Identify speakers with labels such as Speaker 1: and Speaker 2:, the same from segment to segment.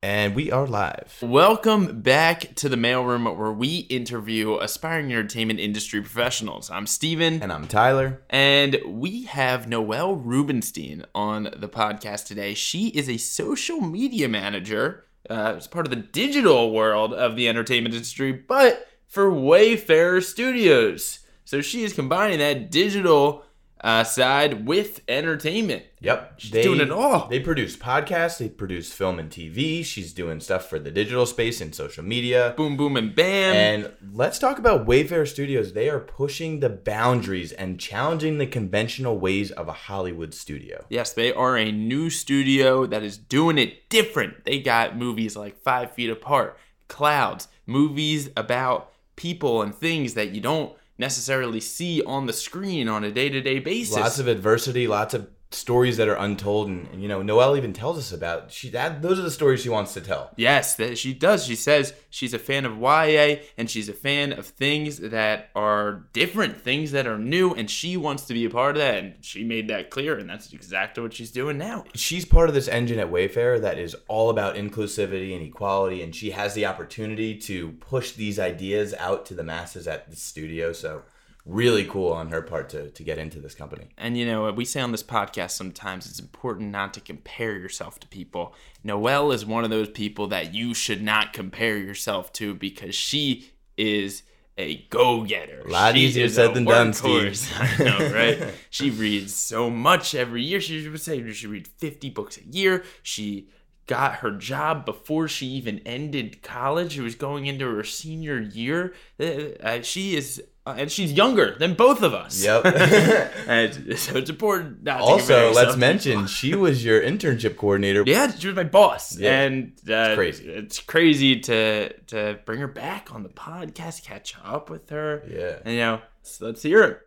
Speaker 1: And we are live.
Speaker 2: Welcome back to the mailroom where we interview aspiring entertainment industry professionals. I'm Steven.
Speaker 1: And I'm Tyler.
Speaker 2: And we have Noelle Rubinstein on the podcast today. She is a social media manager uh, as part of the digital world of the entertainment industry, but for Wayfarer Studios. So she is combining that digital uh, side with entertainment.
Speaker 1: Yep.
Speaker 2: She's doing it all.
Speaker 1: They produce podcasts, they produce film and TV. She's doing stuff for the digital space and social media.
Speaker 2: Boom, boom, and bam.
Speaker 1: And let's talk about Wayfarer Studios. They are pushing the boundaries and challenging the conventional ways of a Hollywood studio.
Speaker 2: Yes, they are a new studio that is doing it different. They got movies like Five Feet Apart, Clouds, movies about people and things that you don't necessarily see on the screen on a day-to-day basis.
Speaker 1: Lots of adversity, lots of stories that are untold and, and, you know noelle even tells us about she that those are the stories she wants to tell.
Speaker 2: Yes that she does. She says she's a fan of ya and she's a fan of things that are different things that are new and she wants to be a part of that and she made that clear and that's exactly what she's doing now.
Speaker 1: She's part of this engine at wayfarer that is all about inclusivity and equality and she has the opportunity to push these ideas out to the masses at the studio so really cool on her part to, to get into this company.
Speaker 2: And you know, we say on this podcast sometimes it's important not to compare yourself to people. Noelle is one of those people that you should not compare yourself to because she is a go-getter.
Speaker 1: A lot
Speaker 2: she
Speaker 1: easier said than done, Steve.
Speaker 2: I know, right? she reads so much every year. She would say she read 50 books a year. She got her job before she even ended college. She was going into her senior year. Uh, she is uh, and she's younger than both of us.
Speaker 1: Yep.
Speaker 2: and so it's important. Not
Speaker 1: also, let's mention she was your internship coordinator.
Speaker 2: Yeah, she was my boss,
Speaker 1: Yeah.
Speaker 2: and uh,
Speaker 1: It's crazy.
Speaker 2: It's crazy to to bring her back on the podcast, catch up with her.
Speaker 1: Yeah.
Speaker 2: And you know, so let's hear it.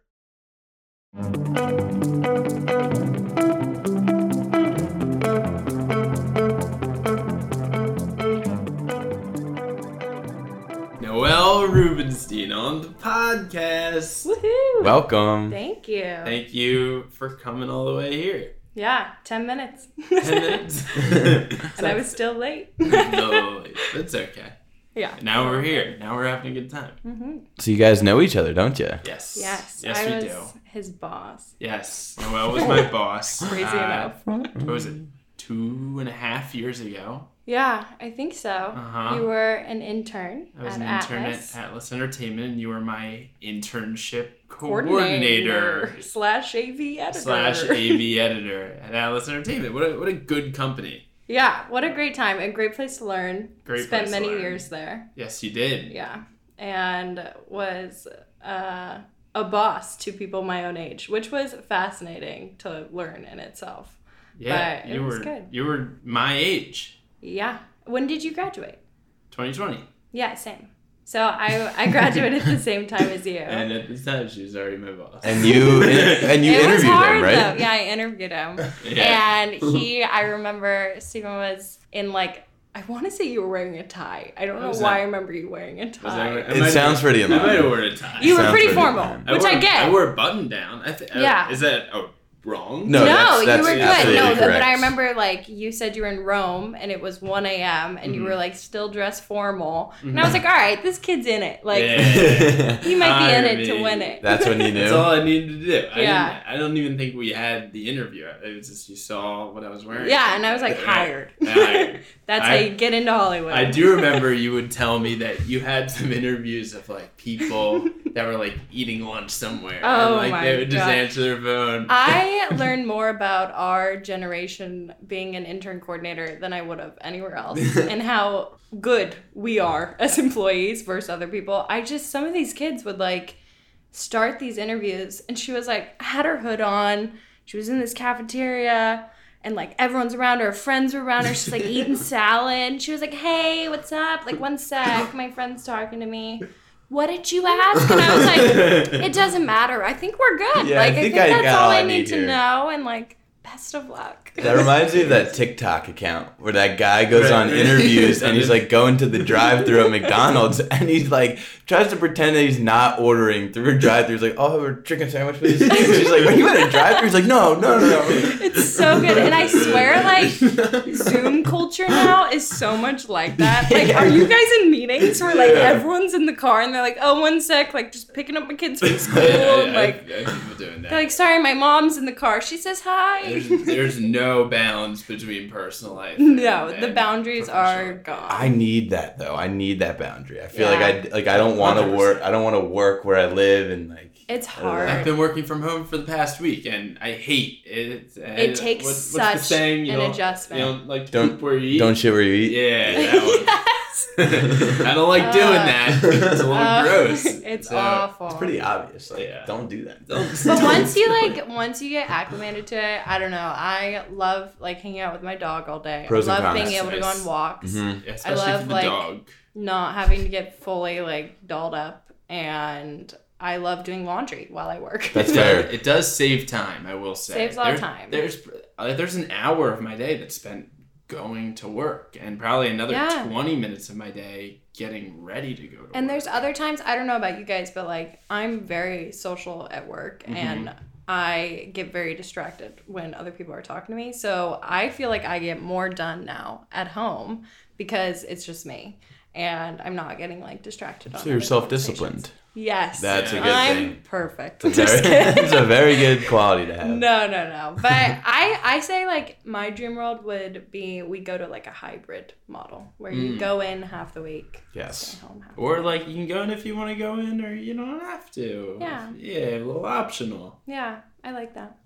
Speaker 2: Podcast.
Speaker 3: Woohoo!
Speaker 1: Welcome.
Speaker 3: Thank you.
Speaker 2: Thank you for coming all the way here.
Speaker 3: yeah, 10 minutes.
Speaker 2: 10 minutes.
Speaker 3: and I was still late.
Speaker 2: no, that's okay.
Speaker 3: yeah.
Speaker 2: Now we're here. Now we're having a good time.
Speaker 3: hmm
Speaker 1: So you guys know each other, don't you?
Speaker 2: Yes.
Speaker 3: Yes,
Speaker 2: Yes,
Speaker 3: I
Speaker 2: we
Speaker 3: was
Speaker 2: do.
Speaker 3: his boss.
Speaker 2: Yes. Noelle was my boss.
Speaker 3: Crazy
Speaker 2: Uh,
Speaker 3: enough.
Speaker 2: What was it? Two and a half years ago.
Speaker 3: Yeah, I think so.
Speaker 2: Uh-huh.
Speaker 3: You were an intern
Speaker 2: I was
Speaker 3: at
Speaker 2: an intern
Speaker 3: Atlas.
Speaker 2: at Atlas Entertainment, and you were my internship coordinator,
Speaker 3: slash AV editor.
Speaker 2: slash AV editor at Atlas Entertainment. What a, what a good company.
Speaker 3: Yeah, what a great time. A great place to learn.
Speaker 2: Great
Speaker 3: Spent
Speaker 2: place to
Speaker 3: many years there.
Speaker 2: Yes, you did.
Speaker 3: Yeah. And was uh, a boss to people my own age, which was fascinating to learn in itself.
Speaker 2: Yeah,
Speaker 3: But it
Speaker 2: you
Speaker 3: was
Speaker 2: were
Speaker 3: good.
Speaker 2: you were my age,
Speaker 3: Yeah. When did you graduate?
Speaker 2: 2020,
Speaker 3: Yeah, same. So I I graduated at the same time as you.
Speaker 2: and at this time she was already my boss.
Speaker 1: And you and you
Speaker 3: it was
Speaker 1: interviewed
Speaker 3: hard
Speaker 1: him, right?
Speaker 3: though. Yeah, I interviewed him.
Speaker 2: Yeah.
Speaker 3: And he I remember Steven was in like I want to say you were wearing a tie. I don't know why
Speaker 2: that-
Speaker 3: I remember you wearing a tie.
Speaker 2: that-
Speaker 1: It
Speaker 2: might
Speaker 1: sounds pretty in
Speaker 2: I might have worn a tie.
Speaker 3: you were pretty
Speaker 1: pretty
Speaker 3: formal,
Speaker 1: fun.
Speaker 3: which
Speaker 2: wore,
Speaker 3: I get.
Speaker 2: I wore a button down. I th- uh,
Speaker 3: Yeah.
Speaker 2: Is that oh, wrong?
Speaker 1: No,
Speaker 3: no,
Speaker 1: that's- that's
Speaker 3: you were good. No, but, but. I remember like you said you were in Rome and it was 1 a.m. and you
Speaker 2: Mhm.
Speaker 3: were like still dressed formal. And I was like, all right, this kid's in it. Like,
Speaker 2: Yeah.
Speaker 3: he might be in
Speaker 2: Hire
Speaker 3: it to win it.
Speaker 1: That's when you knew.
Speaker 2: That's all I needed to do. I
Speaker 3: Yeah.
Speaker 2: Didn't, I don't even think we had the interview. It was just you saw what I was wearing.
Speaker 3: yeah, and I was like, hired.
Speaker 2: Hired.
Speaker 3: That's
Speaker 2: I-
Speaker 3: how you get into Hollywood.
Speaker 2: I do remember you would tell me that you had some interviews of like people that were like eating lunch somewhere.
Speaker 3: Oh
Speaker 2: and, like
Speaker 3: my
Speaker 2: they would just answer their phone.
Speaker 3: I learned more about our generation being an intern coordinator than I would have anywhere else and how good we are as employees versus other people. I just, some of these kids would like start these interviews and she was like, had her hood on. She was in this cafeteria and like everyone's around her, her friends were around her. She's like eating salad. She was like, hey, what's up? Like, one sec, my friend's talking to me. What did you ask? And I was like, it doesn't matter. I think we're good.
Speaker 1: Yeah, I
Speaker 3: like
Speaker 1: think
Speaker 3: I
Speaker 1: I
Speaker 3: think that's all
Speaker 1: all
Speaker 3: I
Speaker 1: I
Speaker 3: need
Speaker 1: need
Speaker 3: to know. And like best of luck.
Speaker 1: That reminds me of that TikTok account where that guy goes
Speaker 2: Right,
Speaker 1: on
Speaker 2: right.
Speaker 1: interviews and he's like going to the drive-through at McDonald's and he's like tries to pretend that he's not ordering through a drive-through. He's like, "Oh, I'll have a chicken sandwich, please." And she's like, "Are you at a drive-through?" He's like, "No, no, no, no."
Speaker 3: It's so good. And I swear, like, Zoom culture now is so much like that. Like, are you guys in meetings where, like,
Speaker 2: Yeah.
Speaker 3: everyone's in the car and they're like, oh, one sec, like, just picking up my kids from school.
Speaker 2: Yeah,
Speaker 3: and, like,
Speaker 2: I, I see doing that.
Speaker 3: they're like, sorry, my mom's in the car. She says hi.
Speaker 2: there's, there's no balance between personal life. and-
Speaker 3: no, the boundaries are gone.
Speaker 1: I need that though. I need that boundary. I feel
Speaker 3: Yeah.
Speaker 1: like I like I don't want to work. I don't want to work where I live and like.
Speaker 3: It's
Speaker 1: I don't know.
Speaker 3: hard.
Speaker 2: I've been working from home for the past week, and I hate it.
Speaker 3: It takes
Speaker 2: what's the
Speaker 3: such
Speaker 2: saying? You
Speaker 3: an
Speaker 2: don't-
Speaker 3: adjustment.
Speaker 2: You don't like to
Speaker 1: Don't-
Speaker 2: poop where you eat.
Speaker 1: Don't shit where you eat.
Speaker 2: Yeah, that one.
Speaker 3: yes.
Speaker 2: I don't like doing
Speaker 3: Uh,
Speaker 2: that. It's a little
Speaker 3: Uh,
Speaker 2: gross.
Speaker 3: It's
Speaker 2: So,
Speaker 3: awful.
Speaker 1: It's pretty obvious. Like,
Speaker 2: Yeah.
Speaker 1: don't do that.
Speaker 2: Don't-
Speaker 3: But once you like, once you get acclimated to it, I don't know. I love like hanging out with my dog all day.
Speaker 1: Pros
Speaker 3: I love
Speaker 1: cons.
Speaker 3: being able to go on walks,
Speaker 1: Mhm.
Speaker 2: Yeah, especially
Speaker 3: love,
Speaker 2: the
Speaker 3: like,
Speaker 2: dog.
Speaker 3: not having to get fully like dolled up, and I love doing laundry while I work.
Speaker 1: That's
Speaker 2: It
Speaker 1: fair.
Speaker 2: does, it does save time, I will say.
Speaker 3: Saves a lot of time.
Speaker 2: There's uh, there's an hour of my day that's spent going to work, and probably another
Speaker 3: Yeah.
Speaker 2: 20 minutes of my day getting ready to go to work.
Speaker 3: And
Speaker 2: work.
Speaker 3: there's other times I don't know about you guys, but like I'm very social at work
Speaker 2: Mm-hmm.
Speaker 3: and I get very distracted when other people are talking to me. So I feel like I get more done now at home because it's just me and I'm not getting like distracted. on
Speaker 1: So you're self-disciplined.
Speaker 3: Yes.
Speaker 1: That's
Speaker 2: a good
Speaker 3: I'm
Speaker 1: thing.
Speaker 3: perfect.
Speaker 1: It's
Speaker 3: Just
Speaker 1: a, very, it's a very good quality to have.
Speaker 3: No, no, no. But I, I say like my dream world would be we go to like a hybrid model where you
Speaker 2: Mm.
Speaker 3: go in half the week,
Speaker 1: Yes.
Speaker 3: stay home half.
Speaker 2: Or like you can go in if you want to go in, or you don't have to.
Speaker 3: Yeah.
Speaker 2: Yeah, a little optional.
Speaker 3: Yeah, I like that.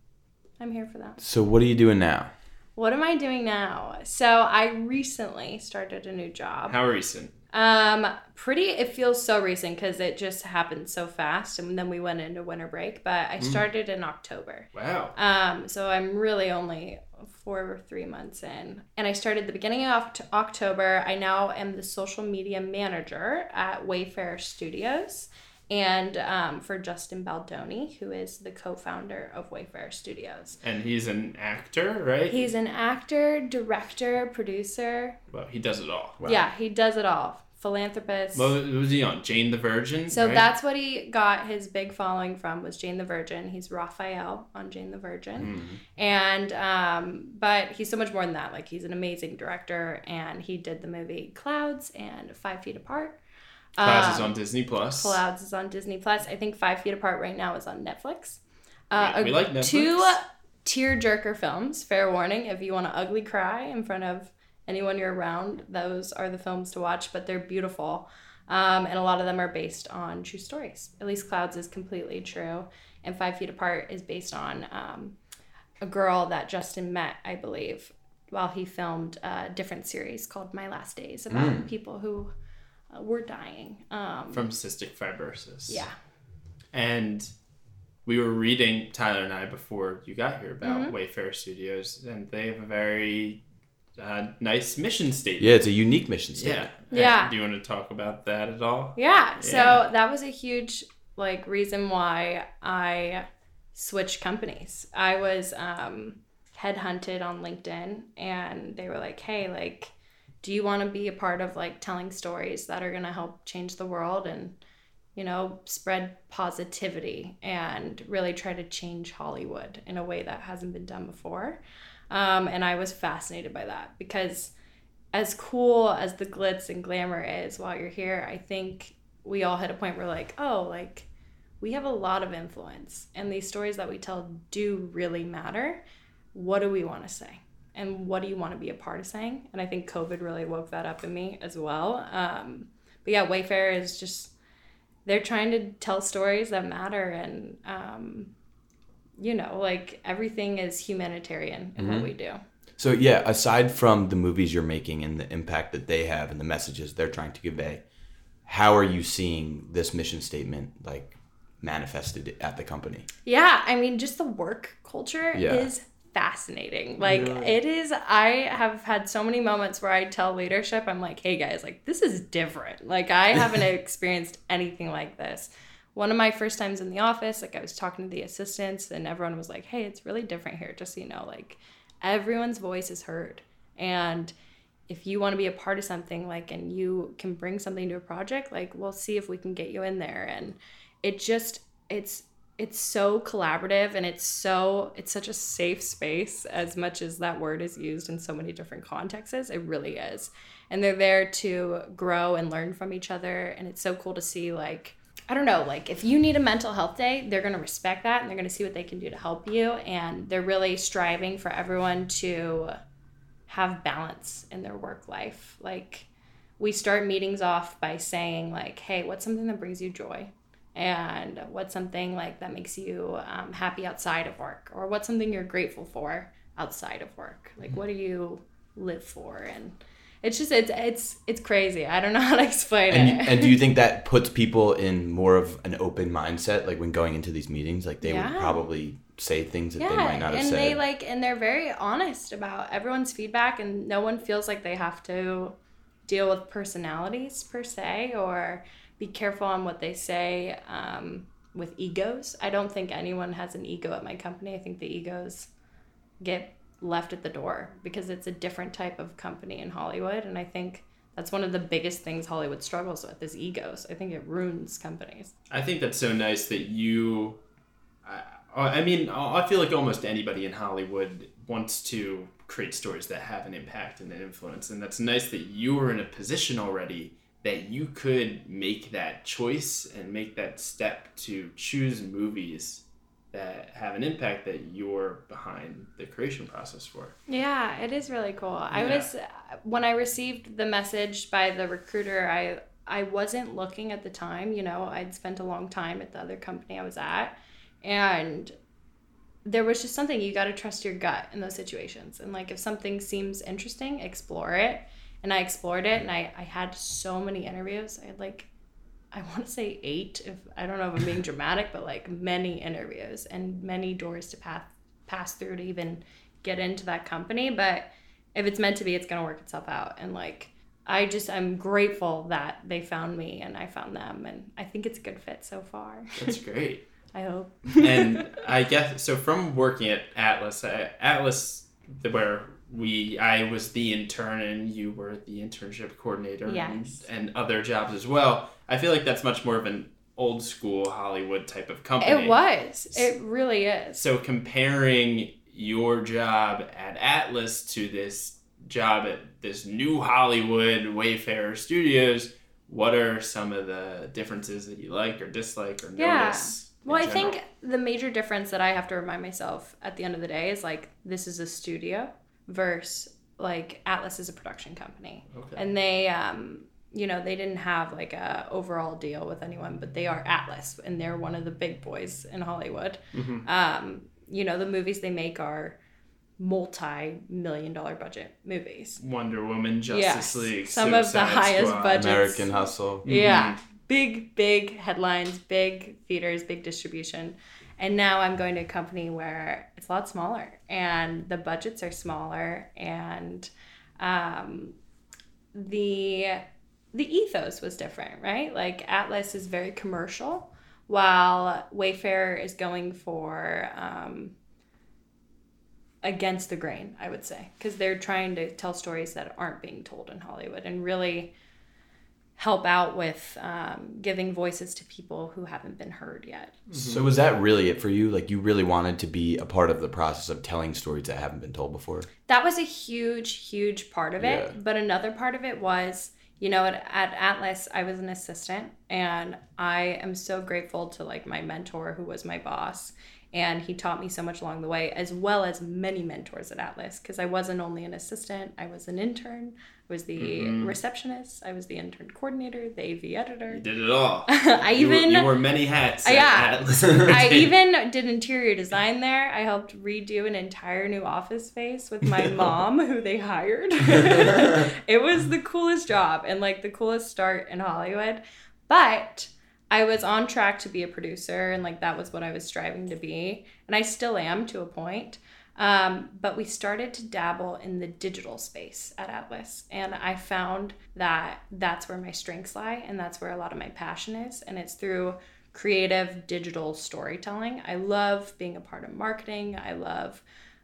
Speaker 3: I'm here for that.
Speaker 1: So what are you doing now?
Speaker 3: What am I doing now? So I recently started a new job.
Speaker 2: How recent?
Speaker 3: Um, pretty. It feels so recent because it just happened so fast, and then we went into winter break. But I started in October.
Speaker 2: Wow.
Speaker 3: Um, so I'm really only four or three months in, and I started the beginning of October. I now am the social media manager at Wayfarer Studios. And um, for Justin Baldoni, who is the co-founder of Wayfarer Studios,
Speaker 2: And he's an actor, right?
Speaker 3: He's an actor, director, producer.
Speaker 2: well, he does it all.
Speaker 1: Wow.
Speaker 3: Yeah, he does it all. Philanthropist.
Speaker 2: What was he on? Jane the Virgin.
Speaker 3: so
Speaker 2: right?
Speaker 3: that's what he got his big following from was Jane the Virgin. He's Rafael on Jane the Virgin.
Speaker 2: Mhm.
Speaker 3: And um but he's so much more than that. Like he's an amazing director and he did the movie Clouds and Five Feet Apart.
Speaker 2: Is
Speaker 3: Um,
Speaker 2: on Disney Plus.
Speaker 3: Clouds is on Disney Plus. I think Five Feet Apart right now is on Netflix. Uh,
Speaker 2: We- we like Netflix.
Speaker 3: Two tearjerker films. Fair warning: if you want to ugly cry in front of anyone you're around, those are the films to watch. But they're beautiful, um, and a lot of them are based on true stories. At least Clouds is completely true, and Five Feet Apart is based on um, a girl that Justin met, I believe, while he filmed a different series called My Last Days about
Speaker 1: Mm.
Speaker 3: people who were dying. Um,
Speaker 2: from cystic fibrosis.
Speaker 3: yeah.
Speaker 2: And we were reading Tyler and I before you got here about
Speaker 3: Mhm.
Speaker 2: Wayfarer Studios, and they have a very uh, nice mission statement.
Speaker 1: Yeah, it's a unique mission
Speaker 2: Yeah.
Speaker 1: statement.
Speaker 3: Yeah. Yeah.
Speaker 2: Do you want to talk about that at all?
Speaker 3: Yeah. So that was a huge like reason why I switched companies. I was um headhunted on LinkedIn and they were like, "Hey, like do you want to be a part of like telling stories that are going to help change the world and you know, spread positivity and really try to change Hollywood in a way that hasn't been done before?" Um, and I was fascinated by that because as cool as the glitz and glamour is while you're here, I think we all hit a point where like, oh, like we have a lot of influence and these stories that we tell do really matter. What do we want to say? And what do you want to be a part of saying? And I think COVID really woke that up in me as well. Um, but yeah, Wayfarer is just, they're trying to tell stories that matter. And, um, you know, like everything is humanitarian in what
Speaker 1: Mhm.
Speaker 3: we do.
Speaker 1: So yeah, aside from the movies you're making and the impact that they have and the messages they're trying to convey, how are you seeing this mission statement like manifested at the company?
Speaker 3: Yeah, I mean, just the work culture
Speaker 1: Yeah.
Speaker 3: is fascinating. Like,
Speaker 2: Really?
Speaker 3: it is, I have had so many moments where I tell leadership, I'm like, hey guys, like, this is different. Like, I haven't experienced anything like this. one of my first times in the office, like I was talking to the assistants and everyone was like, hey, it's really different here, just so you know, like everyone's voice is heard. And if you want to be a part of something, like, and you can bring something to a project, like, we'll see if we can get you in there. And it just, it's, it's so collaborative and it's so it's such a safe space as much as that word is used in so many different contexts it really is and they're there to grow and learn from each other and it's so cool to see like I don't know, like if you need a mental health day, they're going to respect that and they're going to see what they can do to help you. And they're really striving for everyone to have balance in their work life. Like we start meetings off by saying, like, hey, what's something that brings you joy? And what's something like that makes you um, happy outside of work? Or what's something you're grateful for outside of work? Like, what do you live for? And it's just it's it's it's crazy. I don't know how to explain
Speaker 1: and,
Speaker 3: it.
Speaker 1: and do you think that puts people in more of an open mindset, like when going into these meetings, like they
Speaker 3: Yeah.
Speaker 1: would probably say things that
Speaker 3: yeah,
Speaker 1: they might not have
Speaker 3: and
Speaker 1: said.
Speaker 3: they like and they're very honest about everyone's feedback, and no one feels like they have to deal with personalities per se or be careful on what they say um, with egos. I don't think anyone has an ego at my company. I think the egos get left at the door because it's a different type of company in Hollywood, and I think that's one of the biggest things Hollywood struggles with is egos. I think it ruins companies.
Speaker 2: I think that's so nice that you. I, mean, I feel like almost anybody in Hollywood wants to create stories that have an impact and an influence, and that's nice that you were in a position already that you could make that choice and make that step to choose movies that have an impact that you're behind the creation process for.
Speaker 3: Yeah, it is really cool. I was when I received the message by the recruiter, I I wasn't looking at the time, you know, I'd spent a long time at the other company I was at and there was just something you got to trust your gut in those situations. And like if something seems interesting, explore it. And I explored it and I I had so many interviews. I had like I want to say eight, if I don't know if I'm being dramatic, but like many interviews and many doors to pass pass through to even get into that company. But if it's meant to be, it's gonna work itself out. And like I just I'm grateful that they found me and I found them, and I think it's a good fit so far.
Speaker 2: That's great.
Speaker 3: I hope.
Speaker 2: and I guess so. From working at Atlas, uh, Atlas, where we, I was the intern and you were the internship coordinator,
Speaker 3: Yes.
Speaker 2: and, and other jobs as well. I feel like that's much more of an old school Hollywood type of company.
Speaker 3: It was. It really is.
Speaker 2: So comparing your job at Atlas to this job at this new Hollywood Wayfarer Studios, what are some of the differences that you like or dislike or
Speaker 3: Yeah.
Speaker 2: notice?
Speaker 3: Well, I
Speaker 2: general?
Speaker 3: think the major difference that I have to remind myself at the end of the day is like this is a studio versus like Atlas is a production company.
Speaker 2: Okay.
Speaker 3: And they um you know, they didn't have like a overall deal with anyone, but they are Atlas and they're one of the big boys in Hollywood.
Speaker 2: Mhm.
Speaker 3: Um, you know, the movies they make are multi-million dollar budget movies.
Speaker 2: Wonder Woman, Justice
Speaker 3: Yes.
Speaker 2: League,
Speaker 3: Some of the highest
Speaker 2: Squad.
Speaker 3: budget-
Speaker 1: American Hustle.
Speaker 3: Yeah. Big, big headlines, big theaters, big distribution. And now I'm going to a company where it's a lot smaller and the budgets are smaller and um, the the ethos was different, right? Like Atlas is very commercial while Wayfarer is going for um, against the grain, I would say, because they're trying to tell stories that aren't being told in Hollywood and really help out with um, giving voices to people who haven't been heard yet.
Speaker 1: So was that really it for you? Like you really wanted to be a part of the process of telling stories that haven't been told before?
Speaker 3: That was a huge, huge part of it.
Speaker 1: Yeah.
Speaker 3: But another part of it was, you know, at, at Atlas, I was an assistant, and I am so grateful to like my mentor, who was my boss, and he taught me so much along the way, as well as many mentors at Atlas, because I wasn't only an assistant, I was an intern, I was the
Speaker 2: Mhm.
Speaker 3: receptionist, I was the intern coordinator, the AV editor.
Speaker 2: You did it all.
Speaker 3: I
Speaker 2: You
Speaker 3: even
Speaker 2: you wore many hats. At
Speaker 3: yeah.
Speaker 2: Atlas
Speaker 3: I even did interior design there. I helped redo an entire new office space with my mom, who they hired. it was the coolest job and like the coolest start in Hollywood. But I was on track to be a producer, and like that was what I was striving to be. And I still am to a point. Um, but we started to dabble in the digital space at Atlas, and I found that that's where my strengths lie, and that's where a lot of my passion is. And it's through creative digital storytelling. I love being a part of marketing. I love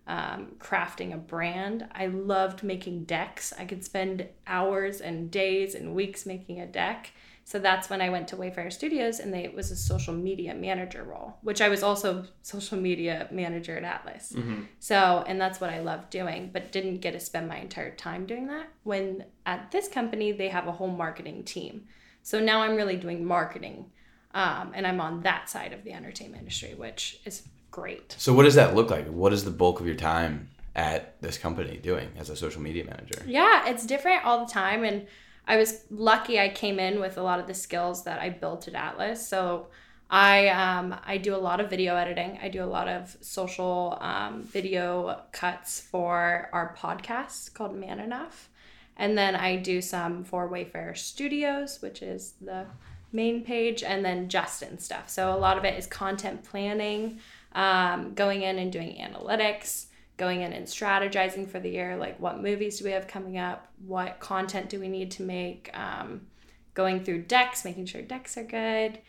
Speaker 3: um, crafting a brand. I loved making decks. I could spend hours and days and weeks making a deck. So that's when I went to Wayfarer Studios and they, it was a social media manager role, which I was also social media manager at Atlas.
Speaker 2: Mm-hmm.
Speaker 3: So, and that's what I loved doing, but didn't get to spend my entire time doing that. When at this company, they have a whole marketing team. So now I'm really doing marketing um, and I'm on that side of the entertainment industry, which is great.
Speaker 1: So what does that look like? What is the bulk of your time at this company doing as a social media manager?
Speaker 3: Yeah, it's different all the time. And I was lucky I came in with a lot of the skills that I built at Atlas. So I um, I do a lot of video editing. I do a lot of social um, video cuts for our podcast called Man Enough. And then I do some for Wayfarer Studios, which is the main page, and then Justin stuff. So a lot of it is content planning, um, going in and doing analytics, going in and strategizing for the year like what movies do we have coming up? What content do we need to make? Um, going through decks making sure decks are good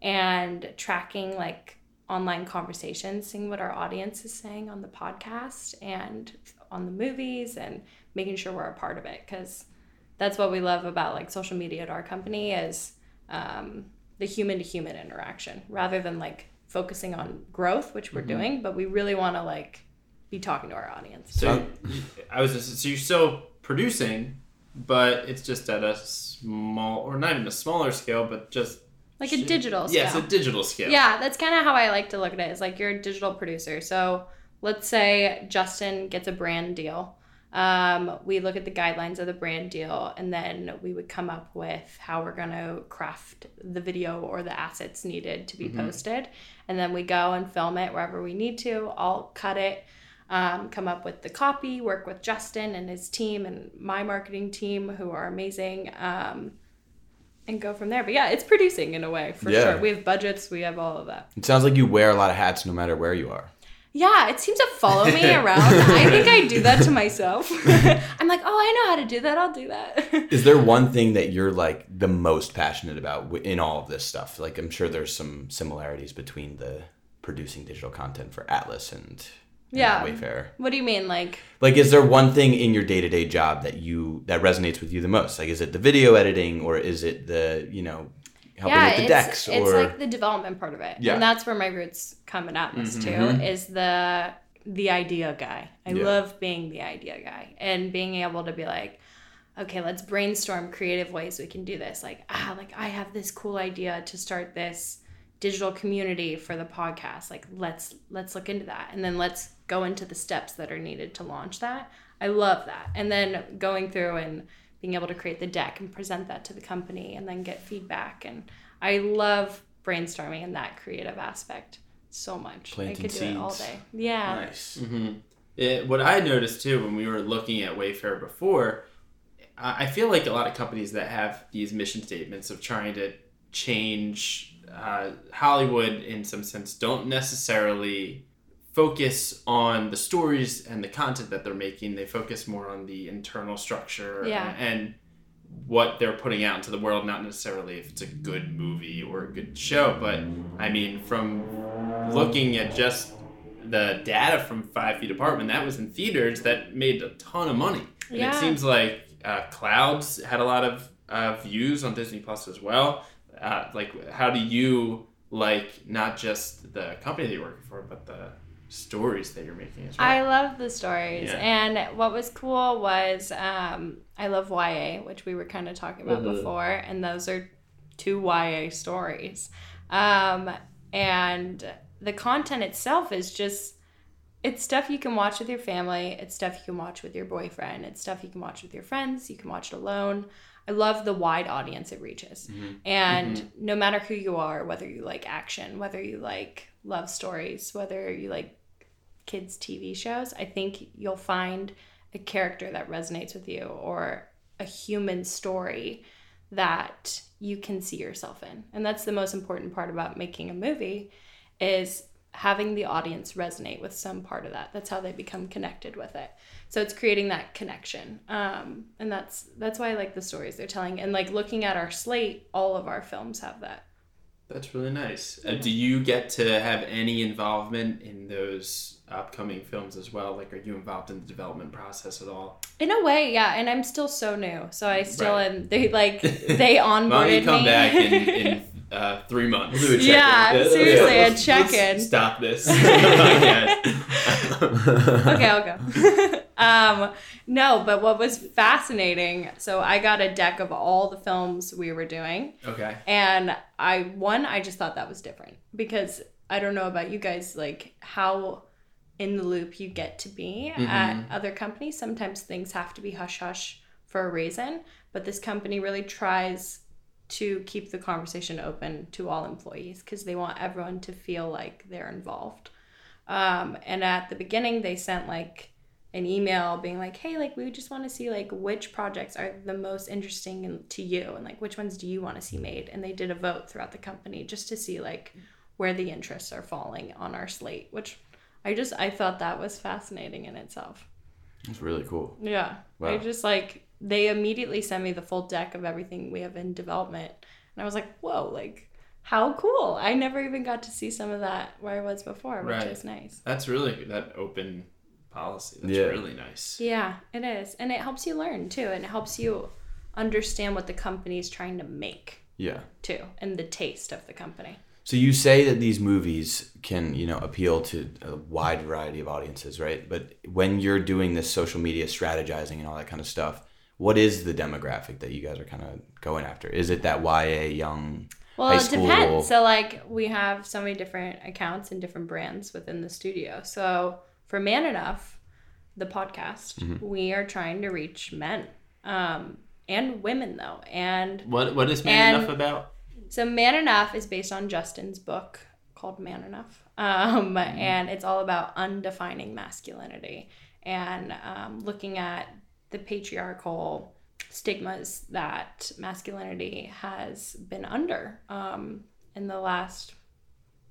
Speaker 3: and tracking like online conversations seeing what our audience is saying on the podcast and on the movies and making sure we're a part of it. Because that's what we love about like social media at our company is um, the human to human interaction rather than like focusing on growth which we're mm-hmm. doing but we really want to like be talking to our audience.
Speaker 2: So I was just, so you're still producing, but it's just at a small or not even a smaller scale, but just
Speaker 3: like a digital scale.
Speaker 2: Yes, a digital scale.
Speaker 3: Yeah, that's kind of how I like to look at it. it. Is like you're a digital producer. So let's say Justin gets a brand deal. Um, we look at the guidelines of the brand deal and then we would come up with how we're going to craft the video or the assets needed to be mm-hmm. posted and then we go and film it wherever we need to i'll cut it um, come up with the copy, work with Justin and his team and my marketing team, who are amazing, um, and go from there. But yeah, it's producing in a way for yeah. sure. We have budgets, we have all of that.
Speaker 1: It sounds like you wear a lot of hats no matter where you are.
Speaker 3: Yeah, it seems to follow me around. I think I do that to myself. I'm like, oh, I know how to do that. I'll do that.
Speaker 1: Is there one thing that you're like the most passionate about in all of this stuff? Like, I'm sure there's some similarities between the producing digital content for Atlas and
Speaker 3: yeah. wayfarer what do you mean like?
Speaker 1: Like is there one thing in your day-to-day job that you that resonates with you the most? Like is it the video editing or is it the you know helping yeah, with the
Speaker 3: it's,
Speaker 1: decks or
Speaker 3: it's like the development part of it. Yeah. and that's where my roots come in atlas mm-hmm. too is the the idea guy. I yeah. love being the idea guy and being able to be like okay let's brainstorm creative ways we can do this. Like ah like i have this cool idea to start this digital community for the podcast. Like let's let's look into that. And then let's go into the steps that are needed to launch that. I love that. And then going through and being able to create the deck and present that to the company and then get feedback. And i love brainstorming and that creative aspect so much.
Speaker 1: Planting i could
Speaker 3: do it all day. Yeah.
Speaker 2: Nice. Mm-hmm. it, what i noticed too when we were looking at wayfarer before i feel like a lot of companies that have these mission statements of trying to change uh, Hollywood, in some sense, don't necessarily focus on the stories and the content that they're making. They focus more on the internal structure
Speaker 3: yeah.
Speaker 2: and, and what they're putting out into the world, not necessarily if it's a good movie or a good show. But I mean, from looking at just the data from Five Feet Apart when that was in theaters, that made a ton of money. And yeah. it seems like uh, Clouds had a lot of uh, views on Disney Plus as well uh, like how do you like not just the company that you're working for but the stories that you're making as well
Speaker 3: i love the stories yeah. and what was cool was um, i love ya which we were kind of talking about mm-hmm. before and those are two ya stories um, and the content itself is just it's stuff you can watch with your family it's stuff you can watch with your boyfriend it's stuff you can watch with your friends you can watch it alone I love the wide audience it reaches. Mm-hmm. And mm-hmm. no matter who you are, whether you like action, whether you like love stories, whether you like kids' TV shows, I think you'll find a character that resonates with you or a human story that you can see yourself in. And that's the most important part about making a movie is having the audience resonate with some part of that. That's how they become connected with it so it's creating that connection um, and that's that's why i like the stories they're telling and like looking at our slate all of our films have that
Speaker 2: That's really nice. Uh, do you get to have any involvement in those upcoming films as well? Like, are you involved in the development process at all?
Speaker 3: In a way, yeah. And I'm still so new, so I still
Speaker 2: Right.
Speaker 3: am. They like they onboarded
Speaker 2: Why don't you come
Speaker 3: me.
Speaker 2: back in, in uh, three months?
Speaker 1: We'll do a check-in.
Speaker 3: Yeah,
Speaker 1: Yeah,
Speaker 3: seriously,
Speaker 1: yeah,
Speaker 3: a
Speaker 1: let's-
Speaker 3: check-in.
Speaker 2: Stop this.
Speaker 3: okay, I'll go. Um, no, but what was fascinating, so I got a deck of all the films we were doing,
Speaker 2: okay.
Speaker 3: and I one I just thought that was different because I don't know about you guys, like how in the loop you get to be at other companies. Sometimes things have to be hush hush for a reason, but this company really tries to keep the conversation open to all employees because they want everyone to feel like they're involved. Um, and at the beginning, they sent like an email being like, "Hey, like we just want to see like which projects are the most interesting to you, and like which ones do you want to see made." And they did a vote throughout the company just to see like where the interests are falling on our slate, which I just I thought that was fascinating in itself.
Speaker 1: It's really cool.
Speaker 3: Yeah. I just like they immediately sent me the full deck of everything we have in development. And I was like, whoa, like how cool. I never even got to see some of that where I was before, which
Speaker 2: Right.
Speaker 3: is nice.
Speaker 2: That's really that open policy. That's
Speaker 1: Yeah.
Speaker 2: really nice.
Speaker 3: Yeah, it is. And it helps you learn too. And it helps you understand what the company is trying to make
Speaker 1: Yeah.
Speaker 3: too and the taste of the company.
Speaker 1: So you say that these movies can, you know, appeal to a wide variety of audiences, right? But when you're doing this social media strategizing and all that kind of stuff, what is the demographic that you guys are kind of going after? Is it that YA young
Speaker 3: Well,
Speaker 1: high
Speaker 3: it
Speaker 1: school?
Speaker 3: depends. So, like, we have so many different accounts and different brands within the studio. So, for Man Enough, the podcast,
Speaker 1: Mm-hmm.
Speaker 3: we are trying to reach men um, and women, though. And
Speaker 2: What What is Man
Speaker 3: And-
Speaker 2: Enough about?
Speaker 3: so, Man Enough is based on Justin's book called Man Enough. Um, And it's all about undefining masculinity and um, looking at the patriarchal stigmas that masculinity has been under um, in the last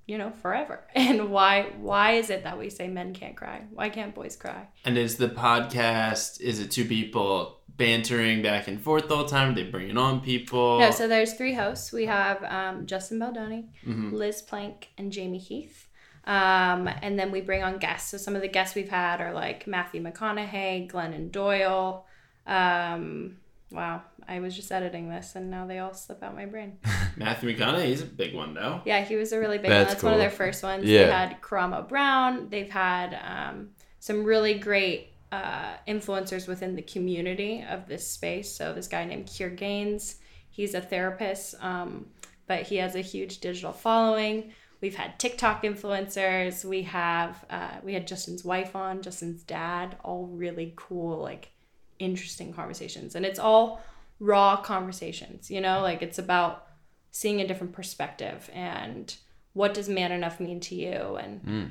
Speaker 3: you know forever and why why is it that we say men can't cry why can't boys cry
Speaker 2: And is the podcast? Is it two people bantering back and forth all the time? They bringing on people.
Speaker 3: no so there's three hosts we have um, justin baldoni
Speaker 2: Mhm.
Speaker 3: liz plank and Jamey Heath um, and then we bring on guests so some of the guests we've had are like matthew mcconaughey glennon doyle um, wow i was just editing this and now they all slip out my brain
Speaker 2: Matthew McConaughey. He's a big one though.
Speaker 3: Yeah, he was a really big
Speaker 1: That's
Speaker 3: one. That's cool. one of their first ones.
Speaker 1: Yeah.
Speaker 3: They had Karamo Brown. They've had um, some really great uh, influencers within the community of this space. So this guy named Kier Gaines, he's a therapist, um, but he has a huge digital following. We've had TikTok influencers. We have uh, we had Justin's wife on, Justin's dad. All really cool, like interesting conversations, and it's all raw conversations. You know, like it's about seeing a different perspective and what does man enough mean to you and
Speaker 1: Mm.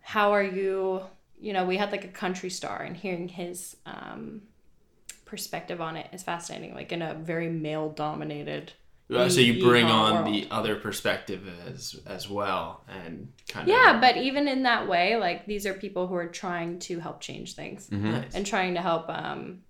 Speaker 3: how are you you know we had like a country star and hearing his um perspective on it is fascinating like in a very male dominated
Speaker 2: Uh, so you bring on
Speaker 3: world.
Speaker 2: the other perspective as as well, and kind of
Speaker 3: yeah but even in that way like these are people who are trying to help change things
Speaker 1: Mhm.
Speaker 2: Nice.
Speaker 3: and trying to help um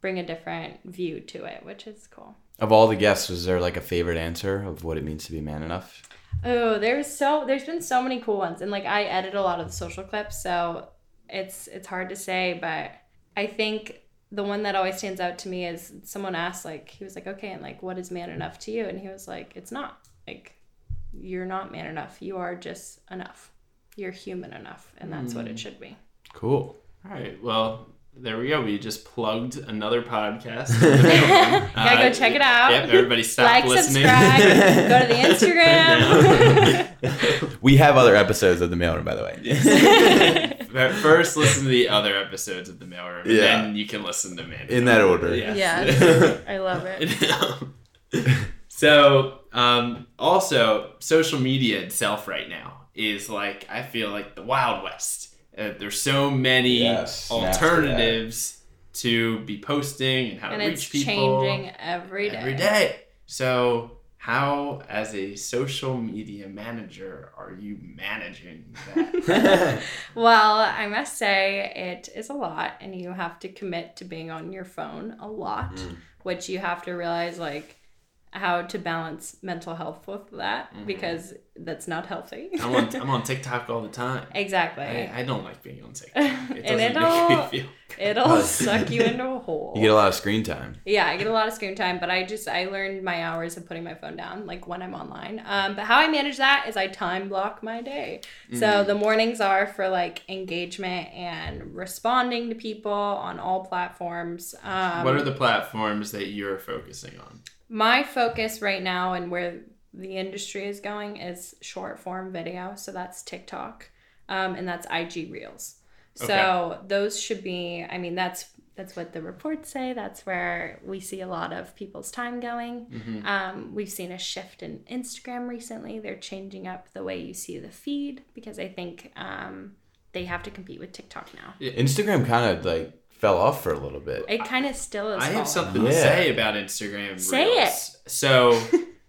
Speaker 3: bring a different view to it which is cool
Speaker 1: Of all the guests, was there like a favorite answer of what it means to be man enough?
Speaker 3: Oh, there's so there's been so many cool ones, and like I edit a lot of the social clips, so it's it's hard to say, but I think the one that always stands out to me is someone asked like he was like okay, and like what is man enough to you, and he was like it's not like you're not man enough, you are just enough, you're human enough, and that's what it hmm. should be.
Speaker 1: Cool.
Speaker 2: All right. Well, there we go. We just plugged another podcast.
Speaker 3: Gotta go
Speaker 2: Uh,
Speaker 3: check it out.
Speaker 2: Yep. Everybody stop
Speaker 3: like,
Speaker 2: listening.
Speaker 3: subscribe, go to the Instagram.
Speaker 1: We have other episodes of the mailroom, by the way.
Speaker 2: First, listen to the other episodes of the mailroom, and
Speaker 1: Yeah.
Speaker 2: then you can listen to Man.
Speaker 1: In that order.
Speaker 2: Yes.
Speaker 3: Yes. I love it.
Speaker 2: so, um, also, social media itself right now is like I feel like the Wild West. Uh, there's so many
Speaker 1: Yes,
Speaker 2: alternatives to be posting and how
Speaker 3: And
Speaker 2: to reach people
Speaker 3: changing every day.
Speaker 2: every day. So, how, as a social media manager, are you managing that?
Speaker 3: Well, I must say it is a lot, and you have to commit to being on your phone a lot,
Speaker 1: Mm.
Speaker 3: which you have to realize like how to balance mental health with that because that's not healthy.
Speaker 2: I'm on, I'm on TikTok all the time.
Speaker 3: exactly.
Speaker 2: I, I don't like being on TikTok. It
Speaker 3: and it'll
Speaker 2: make me feel.
Speaker 3: It'll suck you into a hole.
Speaker 1: You get a lot of screen time.
Speaker 3: Yeah, I get a lot of screen time, but I just I learned my hours of putting my phone down, like when I'm online. Um, but how I manage that is I time block my day. So the mornings are for like engagement and responding to people on all platforms. Um,
Speaker 2: What are the platforms that you're focusing on?
Speaker 3: My focus right now and where the industry is going is short form video. So that's TikTok, um, and that's IG Reels. So those should be. I mean, that's that's what the reports say. That's where we see a lot of people's time going.
Speaker 2: Mm-hmm.
Speaker 3: Um, we've seen a shift in Instagram recently. They're changing up the way you see the feed because I think um, they have to compete with TikTok now.
Speaker 1: Instagram kind of like fell off for a little bit.
Speaker 3: It kind of still is.
Speaker 2: I have
Speaker 3: falling.
Speaker 2: something to say about Instagram
Speaker 3: Say
Speaker 2: Reels. So,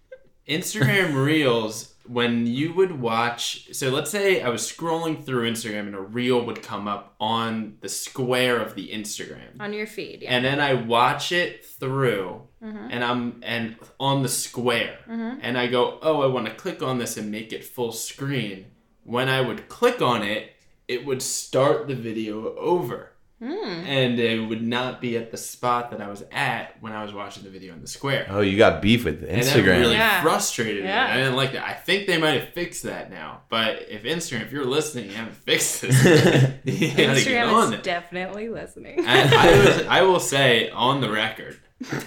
Speaker 2: Instagram Reels, when you would watch, so let's say I was scrolling through Instagram and a reel would come up on the square of the Instagram.
Speaker 3: on your feed. Yeah.
Speaker 2: And then I watch it through
Speaker 3: Mm-hmm.
Speaker 2: and I'm and on the square and I go, "Oh, I want to click on this and make it full screen." When I would click on it, it would start the video over.
Speaker 3: Hmm.
Speaker 2: And it would not be at the spot that I was at when I was watching the video in the square.
Speaker 1: Oh, you got beef with
Speaker 2: And that
Speaker 1: Instagram.
Speaker 2: really
Speaker 3: Yeah.
Speaker 2: frustrated
Speaker 3: Yeah.
Speaker 2: me. I didn't like that. I think they might have fixed that now. But if Instagram, if you're listening, you haven't fixed this, you gotta get on
Speaker 3: Instagram is
Speaker 2: it.
Speaker 3: definitely listening.
Speaker 2: And I, was, I will say on the record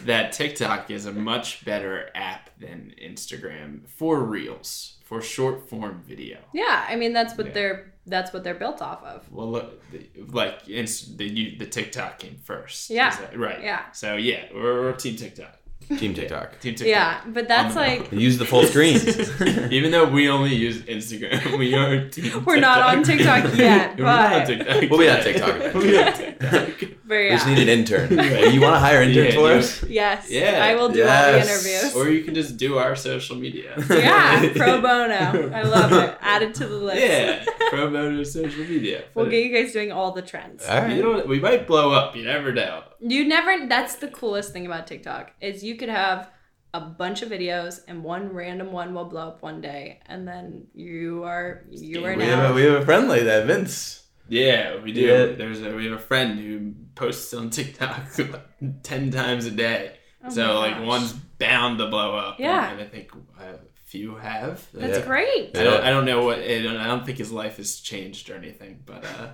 Speaker 2: that TikTok is a much better app than Instagram for reels, for short form video.
Speaker 3: Yeah, I mean that's what
Speaker 2: Yeah.
Speaker 3: they're that's what they're built off of.
Speaker 2: Well, look, like inst- the you, the TikTok came first.
Speaker 3: Yeah.
Speaker 2: That- right.
Speaker 3: Yeah.
Speaker 2: So yeah, we're, we're team TikTok.
Speaker 1: Team TikTok.
Speaker 2: Team TikTok.
Speaker 3: Yeah, but that's
Speaker 2: On the
Speaker 3: like
Speaker 1: Use the full screen.
Speaker 2: Even though we only use Instagram, we are team
Speaker 3: We're not on TikTok yet,
Speaker 2: We're not on TikTok.
Speaker 1: We'll be on TikTok.
Speaker 2: We'll be on TikTok.
Speaker 3: But
Speaker 1: We just need an intern. You want to hire interns
Speaker 2: Yeah,
Speaker 1: for
Speaker 2: you-
Speaker 1: us?
Speaker 3: Yes.
Speaker 2: Yeah,
Speaker 3: I will do
Speaker 1: yes.
Speaker 3: all the interviews.
Speaker 2: Or you can just do our social media.
Speaker 3: yeah, pro bono. I love it. Add it to the list.
Speaker 2: Yeah, pro bono social media.
Speaker 3: We'll get you guys doing all the trends.
Speaker 1: All right.
Speaker 2: you know, we might blow up. You never know.
Speaker 3: You never that's the coolest thing about TikTok is you could have a bunch of videos and one random one will blow up one day and then you are you are
Speaker 1: We
Speaker 3: now
Speaker 1: have, a, we have a friend like that, Vince.
Speaker 2: Yeah, we do.
Speaker 1: Yeah.
Speaker 2: There's a, we have a friend who posts on TikTok like ten times a day.
Speaker 3: Oh
Speaker 2: so like
Speaker 3: gosh.
Speaker 2: one's bound to blow up.
Speaker 3: Yeah.
Speaker 2: and, I think a few have.
Speaker 3: That's
Speaker 1: Yeah.
Speaker 3: great.
Speaker 2: I don't. I don't know what. I don't, I don't think his life has changed or anything. But uh,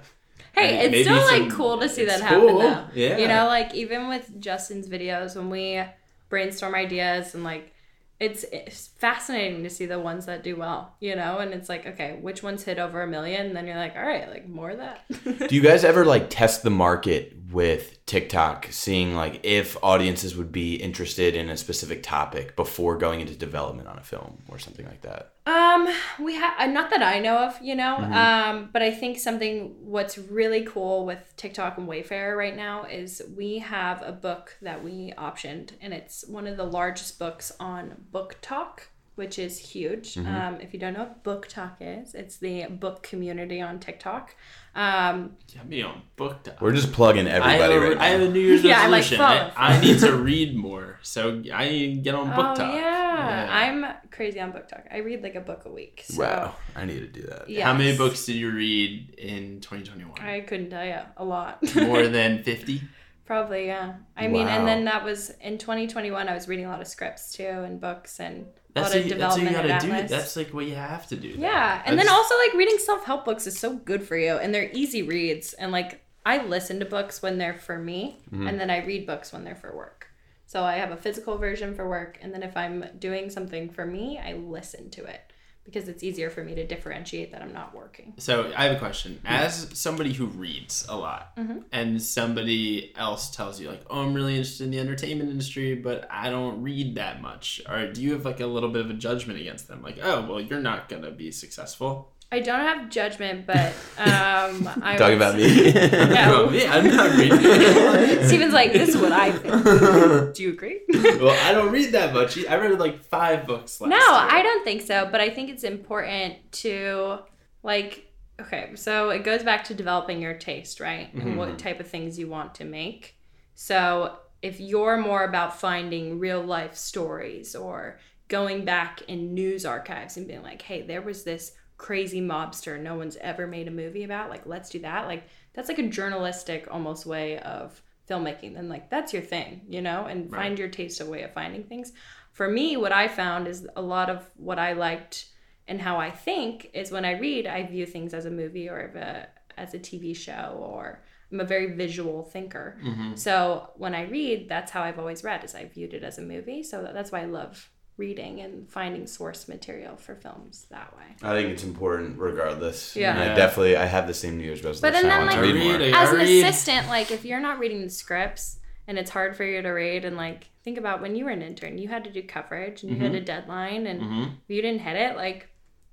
Speaker 3: Hey,
Speaker 2: I-
Speaker 3: it's
Speaker 2: maybe
Speaker 3: still like
Speaker 2: some-
Speaker 3: cool to see that happen
Speaker 2: cool.
Speaker 3: though.
Speaker 2: Yeah.
Speaker 3: You know, like even with Justin's videos when we brainstorm ideas and like it's, it's fascinating to see the ones that do well, you know, and it's like, okay, which ones hit over a million? And then you're like, all right, like more of that.
Speaker 1: Do you guys ever like test the market with TikTok, seeing like if audiences would be interested in a specific topic before going into development on a film or something like that?
Speaker 3: Um, we have not that I know of, you know.
Speaker 2: Mm-hmm.
Speaker 3: Um, but I think something what's really cool with TikTok and Wayfarer right now is we have a book that we optioned, and it's one of the largest books on BookTok, which is huge.
Speaker 2: Mm-hmm.
Speaker 3: Um, if you don't know what BookTok is, it's the book community on TikTok. Um,
Speaker 2: get me on book talk.
Speaker 1: We're just plugging
Speaker 2: I have,
Speaker 1: everybody
Speaker 2: a,
Speaker 1: right now.
Speaker 2: I have a New Year's
Speaker 3: Yeah, I'm like,
Speaker 2: resolution. I, I need to read more, so I get on book
Speaker 3: oh
Speaker 2: talk.
Speaker 3: yeah. I'm crazy on BookTok. I read like a book a week. So,
Speaker 1: Wow, I need to do that.
Speaker 2: How many books did you read in 2021?
Speaker 3: I couldn't tell you a lot.
Speaker 2: More than 50?
Speaker 3: Probably, yeah. I mean, and then that was in 2021. I was reading a lot of scripts too and books and a
Speaker 2: That's what, you- that's what you gotta do. That's like what you have to do.
Speaker 3: yeah, and then
Speaker 2: That's-
Speaker 3: also like reading self help books is so good for you, and they're easy reads. And like I listen to books when they're for me,
Speaker 2: Mm-hmm.
Speaker 3: and then I read books when they're for work. So I have a physical version for work, and then if I'm doing something for me, I listen to it because it's easier for me to differentiate that I'm not working.
Speaker 2: So I have a question. As somebody who reads a lot,
Speaker 3: Mm-hmm.
Speaker 2: and somebody else tells you like, "Oh, I'm really interested in the entertainment industry, but I don't read that much," or do you have like a little bit of a judgment against them? Like, "Oh, well, you're not gonna be successful."
Speaker 3: I don't have judgment, but um, I
Speaker 1: Talking about me.
Speaker 3: Yeah.
Speaker 2: well, me, I'm not reading.
Speaker 3: Steven's like, this is what I think. Do you agree?
Speaker 2: well, I don't read that much. I read like five books last
Speaker 3: no,
Speaker 2: year.
Speaker 3: I don't think so. But I think it's important to like. Okay, so it goes back to developing your taste, right? And
Speaker 2: Mm-hmm.
Speaker 3: what type of things you want to make. So if you're more about finding real life stories or going back in news archives and being like, hey, there was this crazy mobster no one's ever made a movie about, like, let's do that. Like, that's like a journalistic almost way of filmmaking. Then, like, that's your thing, you know, and
Speaker 2: Right.
Speaker 3: find your taste of way of finding things. For me, what I found is a lot of what I liked and how I think is when I read, I view things as a movie or a, as a TV show or I'm a very visual thinker.
Speaker 2: Mm-hmm.
Speaker 3: So when I read, that's how I've always read is I viewed it as a movie. So that's why I love reading and finding source material for films that way.
Speaker 1: I think it's important regardless.
Speaker 3: Yeah.
Speaker 1: And I definitely I have the same New Year's resolution.
Speaker 3: then,
Speaker 1: I
Speaker 3: then,
Speaker 1: want to
Speaker 3: like-
Speaker 1: read
Speaker 3: As an assistant, like if you're not reading the scripts and it's hard for you to read and like think about when you were an intern, you had to do coverage and you had a deadline and
Speaker 2: Mhm.
Speaker 3: if you didn't hit it, like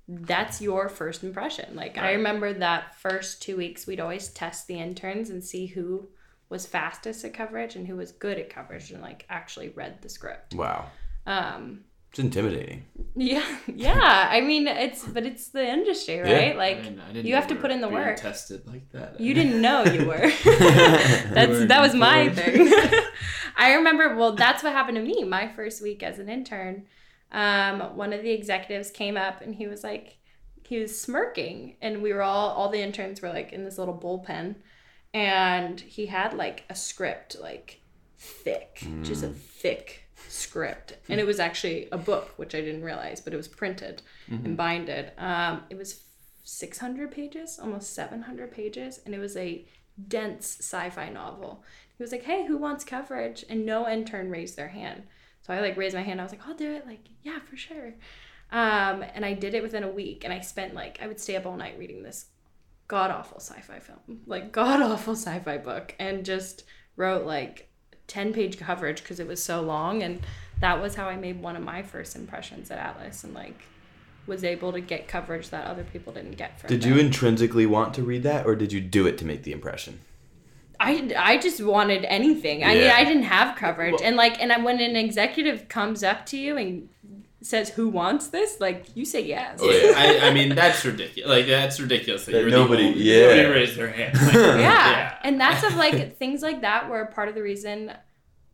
Speaker 3: that's your first impression. Like I remember that first two weeks, we'd always test the interns and see who was fastest at coverage and who was good at coverage and like actually read the script.
Speaker 1: Wow.
Speaker 3: Um,
Speaker 1: It's intimidating.
Speaker 3: yeah, yeah. I mean, it's but it's the industry, right?
Speaker 2: I
Speaker 3: Like
Speaker 2: didn't- I didn't
Speaker 3: you have to put in the work.
Speaker 2: Tested like that.
Speaker 3: You didn't know you were. that's that was my thing. I remember. Well, that's what happened to me. My first week as an intern, um, one of the executives came up and he was like, he was smirking, and we were all all the interns were like in this little bullpen, and he had like a script like thick, just a thick script, and it was actually a book, which I didn't realize, but it was printed and binded. Um, it was 600 pages, almost 700 pages, and it was a dense sci-fi novel. He was like, "Hey, who wants coverage?" And no intern raised their hand. So I like raised my hand. I was like, "I'll do it." Like, yeah, for sure. Um, and I did it within a week, and I spent like I would stay up all night reading this god awful sci-fi film, like god awful sci-fi book, and just wrote like 10 page coverage because it was so long, and that was how I made one of my first impressions at Atlas, and like was able to get coverage that other people didn't get from
Speaker 1: Did
Speaker 3: them.
Speaker 1: you intrinsically want to read that, or did you do it to make the impression?
Speaker 3: I, I just wanted anything. I mean, I didn't have coverage, and like, and I- when an executive comes up to you and says, "Who wants this?" Like, you say yes.
Speaker 1: Oh, yeah.
Speaker 2: I, I mean, that's ridiculous. Like, that's ridiculous that,
Speaker 1: That
Speaker 2: you're
Speaker 1: nobody-
Speaker 2: the only
Speaker 1: yeah.
Speaker 2: nobody raised their hand. Like,
Speaker 3: yeah. and that's of like things like that were part of the reason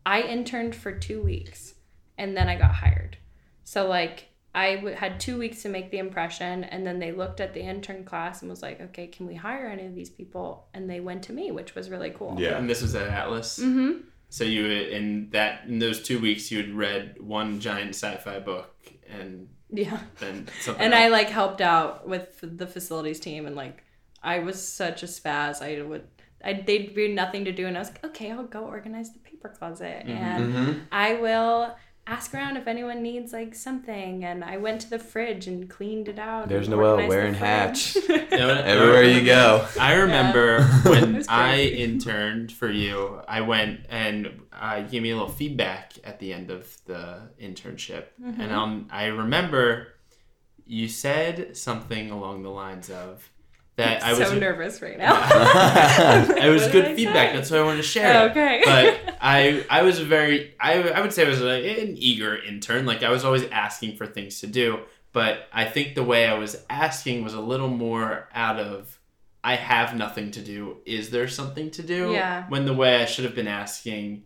Speaker 3: I interned for two weeks, and then I got hired. So like. I w- had two weeks to make the impression, and then they looked at the intern class and was like, "Okay, can we hire any of these people?" And they went to me, which was really cool.
Speaker 1: Yeah.
Speaker 2: And this was at Atlas.
Speaker 3: Mm-hmm.
Speaker 2: So you in that in those two weeks you had read one giant sci-fi book and
Speaker 3: Yeah.
Speaker 2: then something.
Speaker 3: and I like helped out with the facilities team and like I was such a spaz. I would I they'd be nothing to do and I was like, okay, I'll go organize the paper closet and
Speaker 1: Mm-hmm.
Speaker 3: I will ask around if anyone needs like something and I went to the fridge and cleaned it out.
Speaker 1: There's
Speaker 3: and
Speaker 1: Noelle
Speaker 3: organized the
Speaker 1: wearing
Speaker 3: fridge.
Speaker 1: hatch. Everywhere you go.
Speaker 2: I remember when I interned for you, I went and uh, you gave me a little feedback at the end of the internship.
Speaker 3: Mm-hmm.
Speaker 2: And um, I remember you said something along the lines of that I was
Speaker 3: so nervous right now.
Speaker 2: it was good feedback.
Speaker 3: say?
Speaker 2: That's why I wanted to share. it.
Speaker 3: Okay.
Speaker 2: but I I was very I I would say I was a, an eager intern. Like I was always asking for things to do. But I think the way I was asking was a little more out of I have nothing to do. Is there something to do?
Speaker 3: Yeah.
Speaker 2: When the way I should have been asking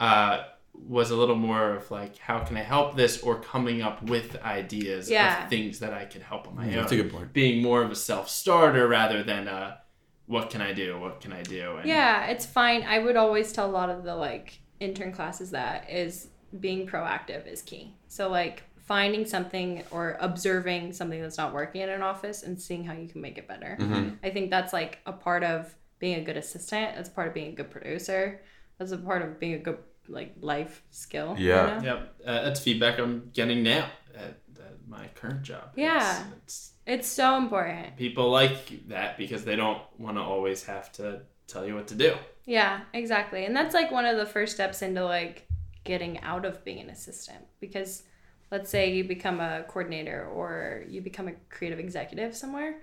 Speaker 2: uh, was a little more of like, how can I help this, or coming up with ideas
Speaker 3: Yeah.
Speaker 2: of things that I could help on my own.
Speaker 1: That's a good point.
Speaker 2: Being more of a self starter rather than a what can I do? What can I do? And
Speaker 3: Yeah, it's fine. I would always tell a lot of the like intern classes that is being proactive is key. So like finding something or observing something that's not working in an office and seeing how you can make it better.
Speaker 1: Mm-hmm.
Speaker 3: I think that's like a part of being a good assistant. That's part of being a good producer. That's a part of being a good like life skill. you
Speaker 1: Yeah.
Speaker 3: know?
Speaker 2: Yep, uh, that's feedback I'm getting now at, at my current job.
Speaker 3: Yeah.
Speaker 2: It's, it's,
Speaker 3: It's so important.
Speaker 2: people like that because they don't want to always have to tell you what to do.
Speaker 3: Yeah, exactly. And that's like one of the first steps into like getting out of being an assistant because let's say you become a coordinator or you become a creative executive somewhere.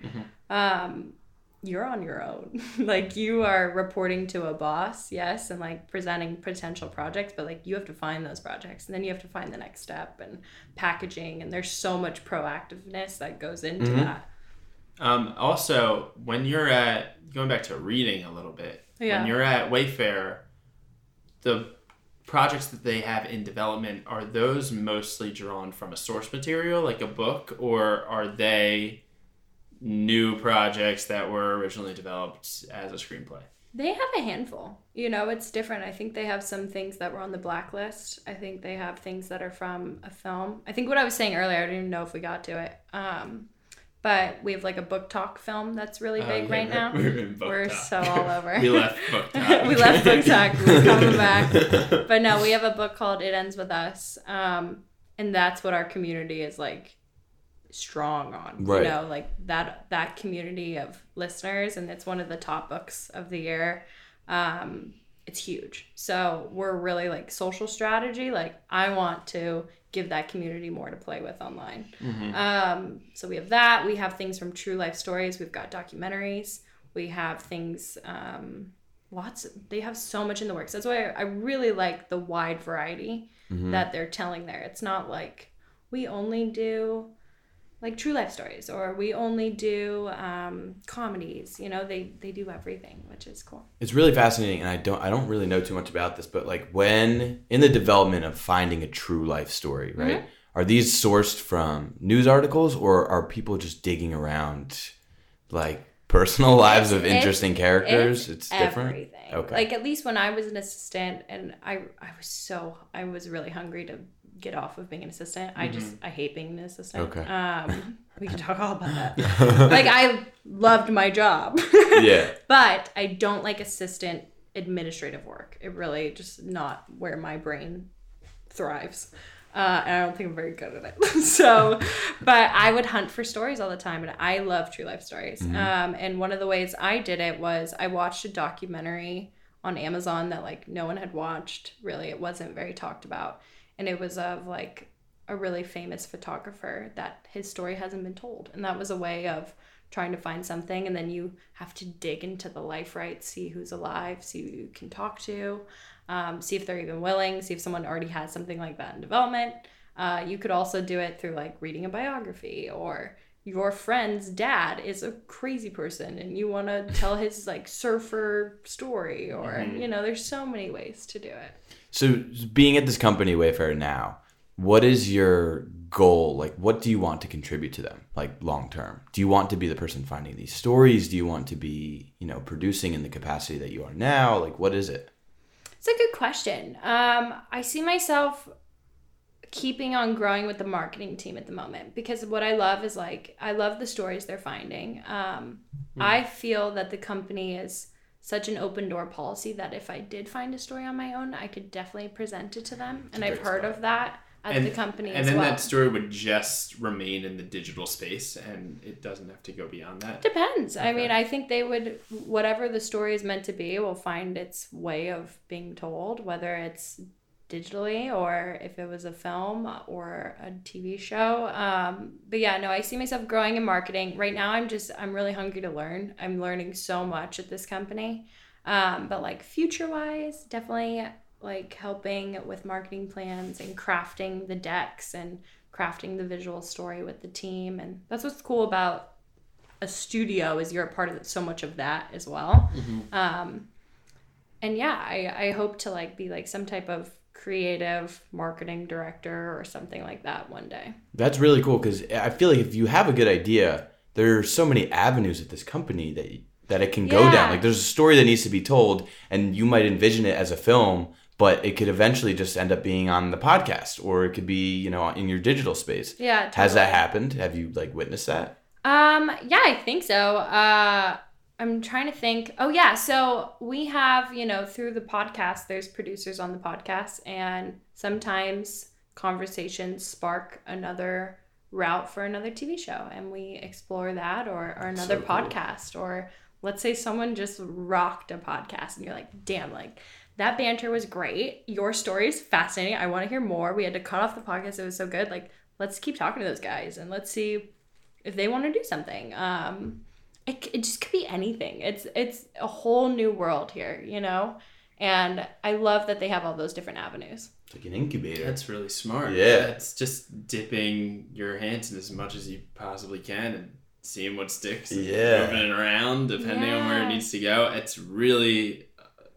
Speaker 3: Um you're on your own. like you are reporting to a boss, yes, and like presenting potential projects, but like you have to find those projects and then you have to find the next step and packaging and there's so much proactiveness that goes into
Speaker 1: Mhm.
Speaker 3: that.
Speaker 2: Um, also, when you're at going back to reading a little bit,
Speaker 3: Yeah.
Speaker 2: when you're at Wayfarer, the projects that they have in development are those mostly drawn from a source material like a book or are they new projects that were originally developed as a screenplay
Speaker 3: They have a handful. You know, it's different. I think they have some things that were on the blacklist. I think they have things that are from a film. I think what I was saying earlier, I don't even know if we got to it. Um, but we have like a BookTok film that's really
Speaker 2: Oh,
Speaker 3: big
Speaker 2: yeah,
Speaker 3: right now.
Speaker 2: we're book
Speaker 3: We're
Speaker 2: talk.
Speaker 3: so all over.
Speaker 2: we left BookTok
Speaker 3: we left BookTok. We're coming back. But no, we have a book called It Ends With Us. Um, and that's what our community is like strong on.
Speaker 1: Right.
Speaker 3: You know, like that that community of listeners and it's one of the top books of the year. Um, it's huge. So we're really like social strategy. Like I want to give that community more to play with online. Um, so we have that. We have things from true life stories. We've got documentaries. We have things. Um, lots. They have so much in the works. That's why I really like the wide variety that they're telling there. It's not like we only do like true life stories or we only do um, comedies. You know, they they do everything, which is cool.
Speaker 1: It's really fascinating, and I don't I don't really know too much about this, but like when in the development of finding a true life story, right?
Speaker 3: Mm-hmm.
Speaker 1: Are these sourced from news articles, or are people just digging around like personal lives of
Speaker 3: It's-
Speaker 1: interesting characters? It's, different.
Speaker 3: Everything.
Speaker 1: Okay.
Speaker 3: Like at least when I was an assistant, and I I was so I was really hungry to get off of being an assistant. I just I hate being an assistant.
Speaker 1: Okay.
Speaker 3: Um, we can talk all about that. like I loved my job.
Speaker 1: yeah.
Speaker 3: but I don't like assistant administrative work. It really just not where my brain thrives. Uh, and I don't think I'm very good at it. so, but I would hunt for stories all the time, and I love true life stories. Um, and one of the ways I did it was I watched a documentary on Amazon that like no one had watched. Really, it wasn't very talked about, and it was of like a really famous photographer that his story hasn't been told, and that was a way of trying to find something and then you have to dig into the life right see who's alive see who you can talk to um, see if they're even willing see if someone already has something like that in development. Uh, you could also do it through like reading a biography or your friend's dad is a crazy person and you want to tell his like surfer story or you know there's so many ways to do it
Speaker 1: So being at this company Wayfarer now, what is your goal? Like what do you want to contribute to them like long term? Do you want to be the person finding these stories? Do you want to be, you know, producing in the capacity that you are now? Like what is it?
Speaker 3: It's a good question. Um, I see myself keeping on growing with the marketing team at the moment because what I love is like I love the stories they're finding. Um, I feel that the company is such an open door policy that if I did find a story on my own, I could definitely present it to them, and I've heard of that at the company
Speaker 2: and then
Speaker 3: well.
Speaker 2: that story would just remain in the digital space and it doesn't have to go beyond that
Speaker 3: Depends. I mean, I think they would, whatever the story is meant to be, will find its way of being told, whether it's digitally or if it was a film or a TV show. Um, but yeah, no, I see myself growing in marketing. Right now, I'm just, I'm really hungry to learn. I'm learning so much at this company. Um, but like future wise, definitely like helping with marketing plans and crafting the decks and crafting the visual story with the team. And that's what's cool about a studio is you're a part of so much of that as well. Um, and yeah, I, I hope to like be like some type of creative marketing director or something like that one day.
Speaker 1: That's really cool because I feel like if you have a good idea, there are so many avenues at this company that that it can go down. Like there's a story that needs to be told, and you might envision it as a film, but it could eventually just end up being on the podcast, or it could be you know in your digital space.
Speaker 3: Yeah.
Speaker 1: Has that happened? Have you like witnessed that?
Speaker 3: Um, yeah, I think so. Uh, I'm trying to think. Oh, yeah. So we have, you know, through the podcast, there's producers on the podcast, and sometimes conversations spark another route for another TV show, and we explore that or, or another
Speaker 1: So cool.
Speaker 3: podcast. Or let's say someone just rocked a podcast, and you're like, damn, like, that banter was great. Your story is fascinating. I want to hear more. We had to cut off the podcast. It was so good. Like, let's keep talking to those guys and let's see if they want to do something. Um, it, it just could be anything. It's it's a whole new world here, you know. And I love that they have all those different avenues.
Speaker 1: It's like an incubator.
Speaker 2: That's really smart.
Speaker 1: Yeah.
Speaker 2: It's just dipping your hands in as much as you possibly can and seeing what sticks. and
Speaker 1: Yeah.
Speaker 2: Moving it around depending on where it needs to go. It's really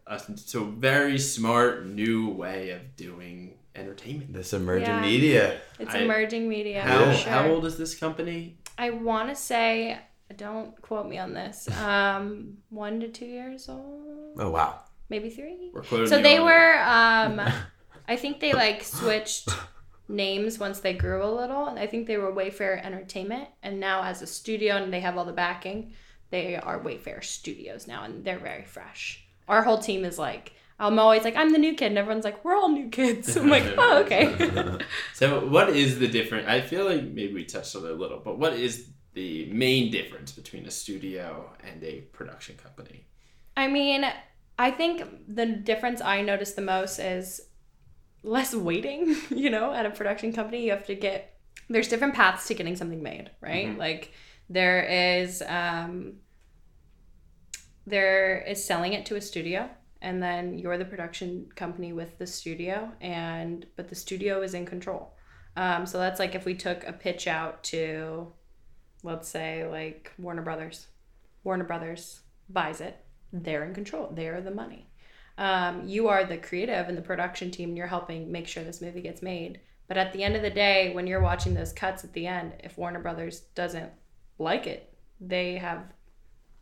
Speaker 2: a so very smart new way of doing entertainment.
Speaker 1: This emerging
Speaker 3: Yeah.
Speaker 1: media.
Speaker 3: It's
Speaker 2: I-
Speaker 3: emerging media.
Speaker 2: How
Speaker 3: sure.
Speaker 2: how old is this company?
Speaker 3: I want to say, don't quote me on this. Um, one to two years old,
Speaker 1: Oh wow.
Speaker 3: maybe three.
Speaker 2: We're
Speaker 3: So they
Speaker 2: on
Speaker 3: were. Um, I think they like switched names once they grew a little. I think they were Wayfarer Entertainment, and now as a studio, and they have all the backing. They are Wayfarer Studios now, and they're very fresh. Our whole team is like. I'm always like, I'm the new kid, and everyone's like, we're all new kids. I'm like, oh, okay.
Speaker 2: So what is the difference? I feel like maybe we touched on it a little, but what is the main difference between a studio and a production company?
Speaker 3: I mean, I think the difference I notice the most is less waiting, you know, at a production company. You have to get, there's different paths to getting something made, right? Like there is, um, there is selling it to a studio and then you're the production company with the studio and but the studio is in control um, so that's like if we took a pitch out to let's say like warner brothers. Warner brothers buys it. They're in control. They're the money. Um, you are the creative and the production team and you're helping make sure this movie gets made. But at the end of the day when you're watching those cuts at the end if warner brothers doesn't like it they have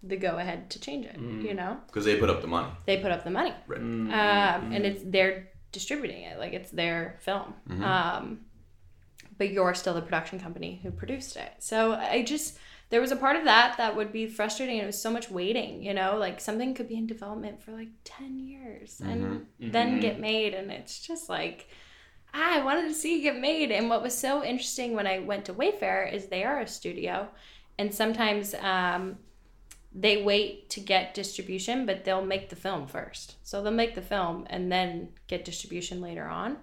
Speaker 3: the go ahead to change it you know?
Speaker 1: Because they put up the money.
Speaker 3: they put up the money.
Speaker 1: Right.
Speaker 3: um, and it's they're distributing it. Like it's their film. Um, but you're still the production company who produced it. So i just there was a part of that that would be frustrating. It was so much waiting you know like something could be in development for like 10 years and then get made. And it's just like ah, i wanted to see it get made. And what was so interesting when i went to wayfarer is they are a studio and sometimes um, they wait to get distribution, but they'll make the film first. So they'll make the film and then get distribution later on.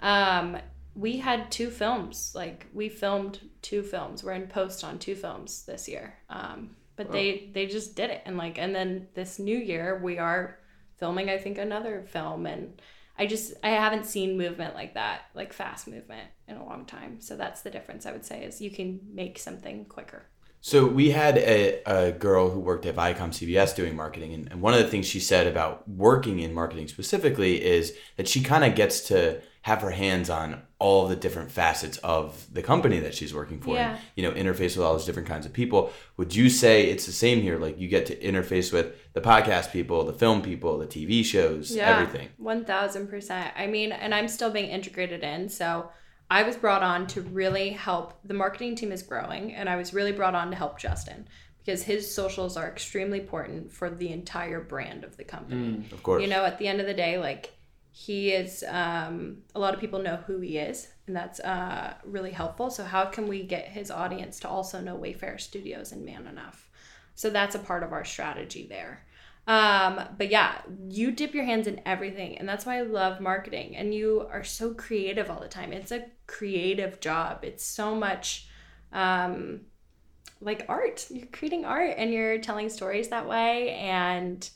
Speaker 3: Um, we had two films, like we filmed two films. We're in post on two films this year. Um, but they they just did it and like and then this new year we are filming I think another film and I just I haven't seen movement like that, like fast movement in a long time. So that's the difference I would say is you can make something quicker.
Speaker 1: So we had a, a girl who worked at Viacom CBS doing marketing, and, and one of the things she said about working in marketing specifically is that she kind of gets to have her hands on all the different facets of the company that she's working for,
Speaker 3: Yeah.
Speaker 1: and you know, interface with all those different kinds of people. Would you say it's the same here? Like you get to interface with the podcast people, the film people, the TV shows, everything.
Speaker 3: One thousand percent. I mean, and I'm still being integrated in. So I was brought on to really help. The marketing team is growing, and I was really brought on to help Justin because his socials are extremely important for the entire brand of the company.
Speaker 1: Mm, of course.
Speaker 3: You know, at the end of the day, like he is, um, a lot of people know who he is, and that's uh, really helpful. So, how can we get his audience to also know Wayfarer Studios and Man Enough? So, that's a part of our strategy there. Um, but yeah, you dip your hands in everything, and that's why I love marketing. And you are so creative all the time. It's a creative job. It's so much um, like art. You're creating art, and you're telling stories that way. And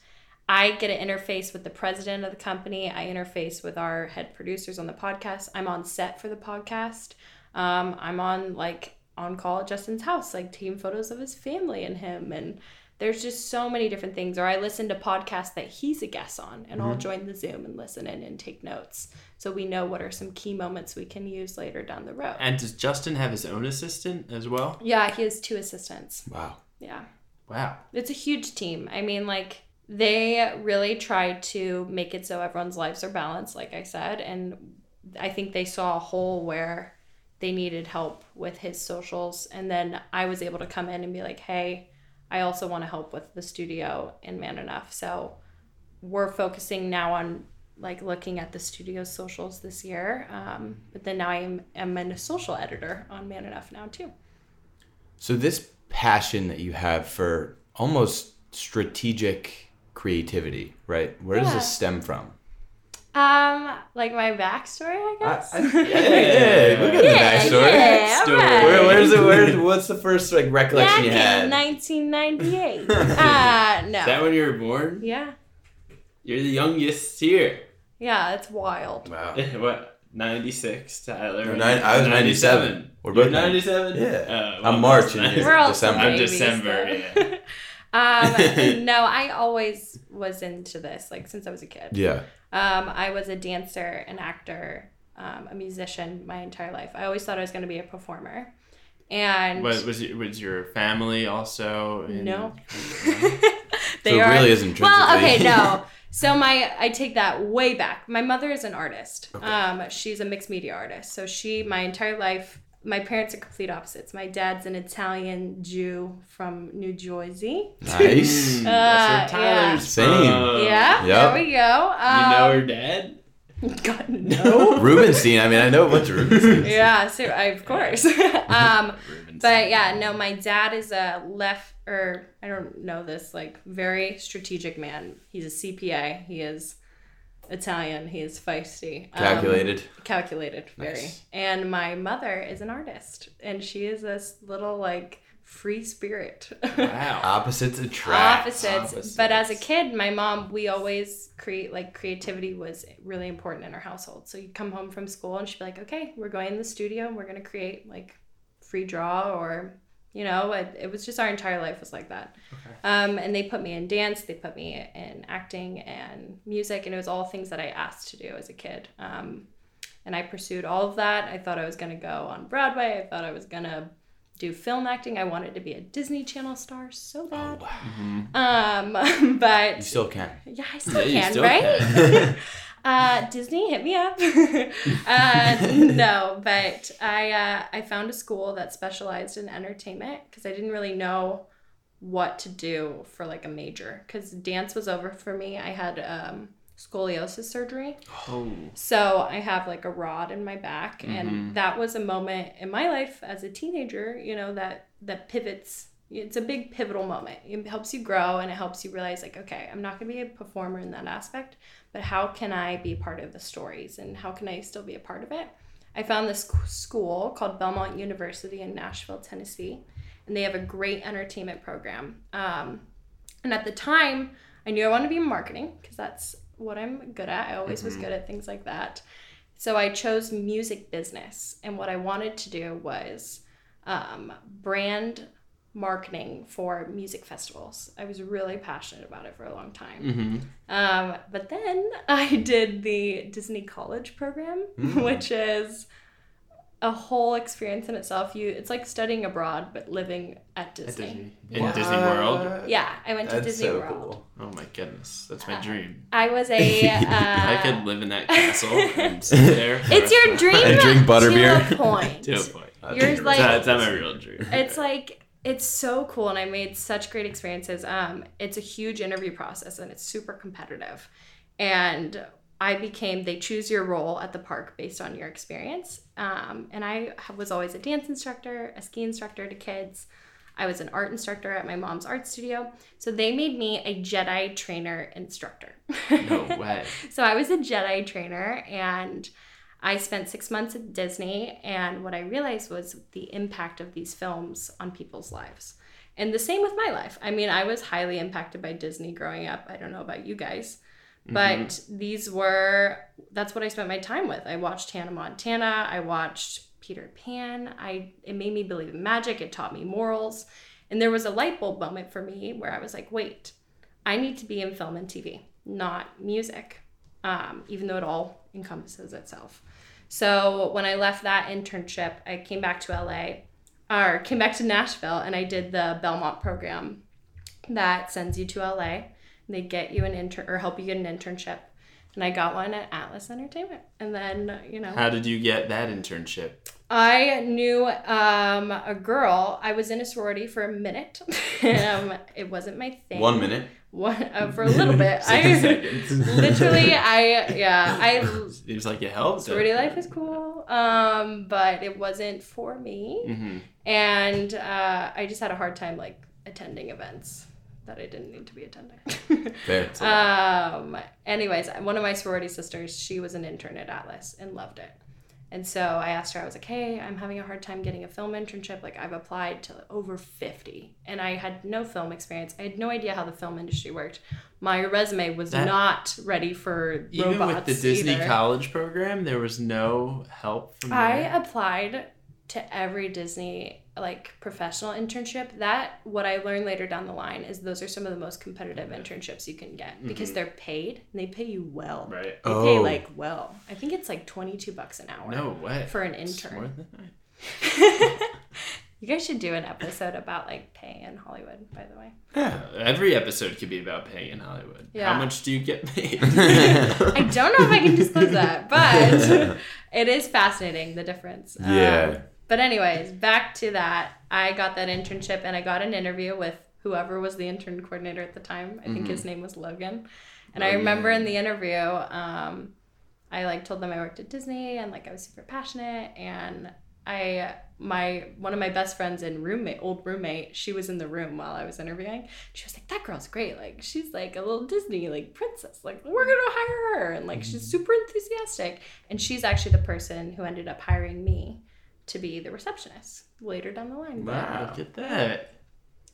Speaker 3: I get to interface with the president of the company. I interface with our head producers on the podcast. I'm on set for the podcast. Um, I'm on like on call at Justin's house, like taking photos of his family and him. And there's just so many different things. Or I listen to podcasts that he's a guest on, and I'll join the Zoom and listen in and take notes. So we know what are some key moments we can use later down the road.
Speaker 2: And does Justin have his own assistant as well?
Speaker 3: yeah, he has two assistants.
Speaker 1: wow.
Speaker 3: Yeah.
Speaker 2: Wow.
Speaker 3: It's a huge team. I mean, like, they really tried to make it so everyone's lives are balanced, like I said. And I think they saw a hole where they needed help with his socials. And then I was able to come in and be like, hey, I also want to help with the studio and Man Enough. So we're focusing now on like looking at the studio's socials this year. Um, but then now I am, am a social editor on Man Enough now, too.
Speaker 1: So this passion that you have for almost strategic creativity, right? Where does this stem from?
Speaker 3: Um, like my backstory, I guess.
Speaker 1: yeah, yeah, we got the backstory.
Speaker 3: Yeah,
Speaker 2: Story.
Speaker 3: alright.
Speaker 1: Where, where's it? Where, what's the first like recollection you
Speaker 3: Back in
Speaker 1: had?
Speaker 3: 1998. uh, no.
Speaker 2: Is that when you were born?
Speaker 3: yeah.
Speaker 2: You're the youngest here.
Speaker 3: Yeah, it's wild.
Speaker 1: Wow.
Speaker 2: what? 96, Tyler.
Speaker 1: No, nine- I was 97. We're both
Speaker 2: 97?
Speaker 1: Yeah.
Speaker 2: Uh,
Speaker 1: I'm
Speaker 2: well,
Speaker 1: March
Speaker 2: that's
Speaker 1: and
Speaker 3: We're all
Speaker 1: December.
Speaker 2: I'm December,
Speaker 3: so. Um, no, I always was into this, like since I was a kid.
Speaker 1: Yeah.
Speaker 3: Um, I was a dancer, an actor, um, a musician my entire life. I always thought I was going to be a performer. And
Speaker 2: Was was, your, was your family also? In,
Speaker 3: No.
Speaker 1: So it really is intrinsically.
Speaker 3: Well, okay, no. So my I take that way back. My mother is an artist. Um, she's a mixed media artist. So she my entire life. My parents are complete opposites. My dad's an Italian Jew from New Jersey.
Speaker 1: Nice.
Speaker 2: Mm, that's
Speaker 3: Uh,
Speaker 2: where Tyler's
Speaker 1: Same.
Speaker 2: from.
Speaker 3: yeah,
Speaker 1: Yep.
Speaker 3: there we go. Um,
Speaker 2: You know her dad?
Speaker 3: God no.
Speaker 1: Rubinstein. I mean, I know a bunch of Rubinsteins.
Speaker 3: yeah, so I, of course. um, but yeah, no, my dad is a left or I don't know this like very strategic man. He's a CPA. He is Italian. He is feisty. Um,
Speaker 1: Calculated.
Speaker 3: calculated, very.
Speaker 2: Nice.
Speaker 3: And my mother is an artist, and she is this little like free spirit.
Speaker 2: Wow.
Speaker 1: Opposites attract.
Speaker 3: opposites. But as a kid, my mom, we always create like creativity was really important in our household. So you'd come home from school and she'd be like, okay, we're going in the studio and we're going to create like free draw or, you know, it, it was just our entire life was like that.
Speaker 2: Okay.
Speaker 3: Um, and they put me in dance, they put me in acting and music, and it was all things that I asked to do as a kid. Um, and I pursued all of that. I thought I was going to go on Broadway. I thought I was going to do film acting. I wanted to be a Disney Channel star so bad.
Speaker 2: Mhm.
Speaker 3: Um, but
Speaker 1: You still can.
Speaker 3: yeah, I still
Speaker 2: Yeah, you
Speaker 3: can,
Speaker 2: still
Speaker 3: right?
Speaker 2: can.
Speaker 3: uh, Disney, hit me up. uh, no, but I uh, I found a school that specialized in entertainment because I didn't really know what to do for like a major because dance was over for me. I had um, scoliosis surgery.
Speaker 2: Oh.
Speaker 3: So I have like a rod in my back,
Speaker 2: Mhm.
Speaker 3: and that was a moment in my life as a teenager, you know, that that pivots. It's a big pivotal moment. It helps you grow, and it helps you realize, like, okay, I'm not gonna be a performer in that aspect, but how can I be part of the stories, and how can I still be a part of it? I found this school called Belmont University in Nashville, Tennessee, and they have a great entertainment program. Um, and at the time, I knew I wanted to be in marketing because that's what I'm good at. I always was
Speaker 2: Mhm.
Speaker 3: good at things like that. So I chose music business, and what I wanted to do was um, brand marketing for music festivals. I was really passionate about it for a long time.
Speaker 2: Mm-hmm.
Speaker 3: Um, but then I did the Disney College program,
Speaker 1: Mm.
Speaker 3: which is a whole experience in itself. You, it's like studying abroad but living at
Speaker 2: At
Speaker 3: Disney.
Speaker 2: Disney. In Disney World.
Speaker 3: Yeah, I went to
Speaker 1: That's
Speaker 3: Disney
Speaker 1: so
Speaker 3: World.
Speaker 1: cool.
Speaker 2: Oh my goodness, that's my
Speaker 3: Uh,
Speaker 2: dream.
Speaker 3: I was a. Uh,
Speaker 2: I could live in that castle and sit there.
Speaker 3: It's your
Speaker 2: rest of-
Speaker 3: dream
Speaker 1: And drink butterbeer.
Speaker 3: to a point.
Speaker 2: To a point.
Speaker 1: I
Speaker 3: You're like-
Speaker 2: That's, that's my real dream.
Speaker 3: it's like it's so cool and i made such great experiences. Um it's a huge interview process and it's super competitive. And i became they choose your role at the park based on your experience. Um, and i was always a dance instructor a ski instructor to kids. I was an art instructor at my mom's art studio. So they made me a jedi trainer instructor.
Speaker 2: No way.
Speaker 3: so I was a Jedi trainer and I spent six months at Disney. And what I realized was the impact of these films on people's lives. And the same with my life. I mean, I was highly impacted by Disney growing up. I don't know about you guys, but these were, that's what I spent my time with. I watched Hannah Montana. I watched Peter Pan. I, it made me believe in magic. It taught me morals. And there was a light bulb moment for me where I was like, wait, I need to be in film and TV, not music, um, even though it all encompasses itself. So when I left that internship, I came back to LA, or came back to Nashville, and I did the Belmont program that sends you to LA. They get you an intern or help you get an internship. And I got one at Atlas Entertainment. And then, you know,
Speaker 2: How did you get that internship?
Speaker 3: I knew um, a girl. I was in a sorority for a minute. um, it wasn't my thing.
Speaker 1: One minute.
Speaker 3: One uh, for a little bit.
Speaker 2: 60
Speaker 3: I literally, I yeah, I
Speaker 2: Seems like it helped.
Speaker 3: sorority life is cool. Um, but it wasn't for me,
Speaker 2: Mm-hmm.
Speaker 3: and uh, I just had a hard time like attending events that I didn't need to be attending.
Speaker 1: Fair.
Speaker 3: Um, anyways, one of my sorority sisters, she was an intern at Atlas and loved it. And so I asked her, I was like, hey, I'm having a hard time getting a film internship. Like, I've applied to over 50, and I had no film experience. I had no idea how the film industry worked. My resume was
Speaker 2: That-
Speaker 3: not ready for
Speaker 2: Even
Speaker 3: robots.
Speaker 2: with the Disney
Speaker 3: either.
Speaker 2: college program, there was no help from
Speaker 3: I applied to every Disney like professional internship, that what I learned later down the line is those are some of the most competitive internships you can get because they're paid and they pay you well.
Speaker 2: Right.
Speaker 3: They
Speaker 1: Oh.
Speaker 3: pay like well. I think it's like twenty two bucks an hour.
Speaker 2: No way.
Speaker 3: For an intern.
Speaker 2: more than.
Speaker 3: You guys should do an episode about like pay in Hollywood, by the way.
Speaker 2: Uh, Every episode could be about pay in Hollywood.
Speaker 3: Yeah.
Speaker 2: How much do you get paid?
Speaker 3: I don't know if I can disclose that, but it is fascinating the difference. Um,
Speaker 1: Yeah.
Speaker 3: But anyways, back to that. I got that internship and I got an interview with whoever was the intern coordinator at the time. I think his name was Logan. And I remember in the interview, um, I like told them I worked at Disney and like I was super passionate. And I my one of my best friends and roommate old roommate she was in the room while I was interviewing. She was like that girl's great. Like she's like a little Disney like princess. Like we're gonna hire her. And like she's super enthusiastic. And she's actually the person who ended up hiring me to be the receptionist later down the line
Speaker 2: wow, look at that.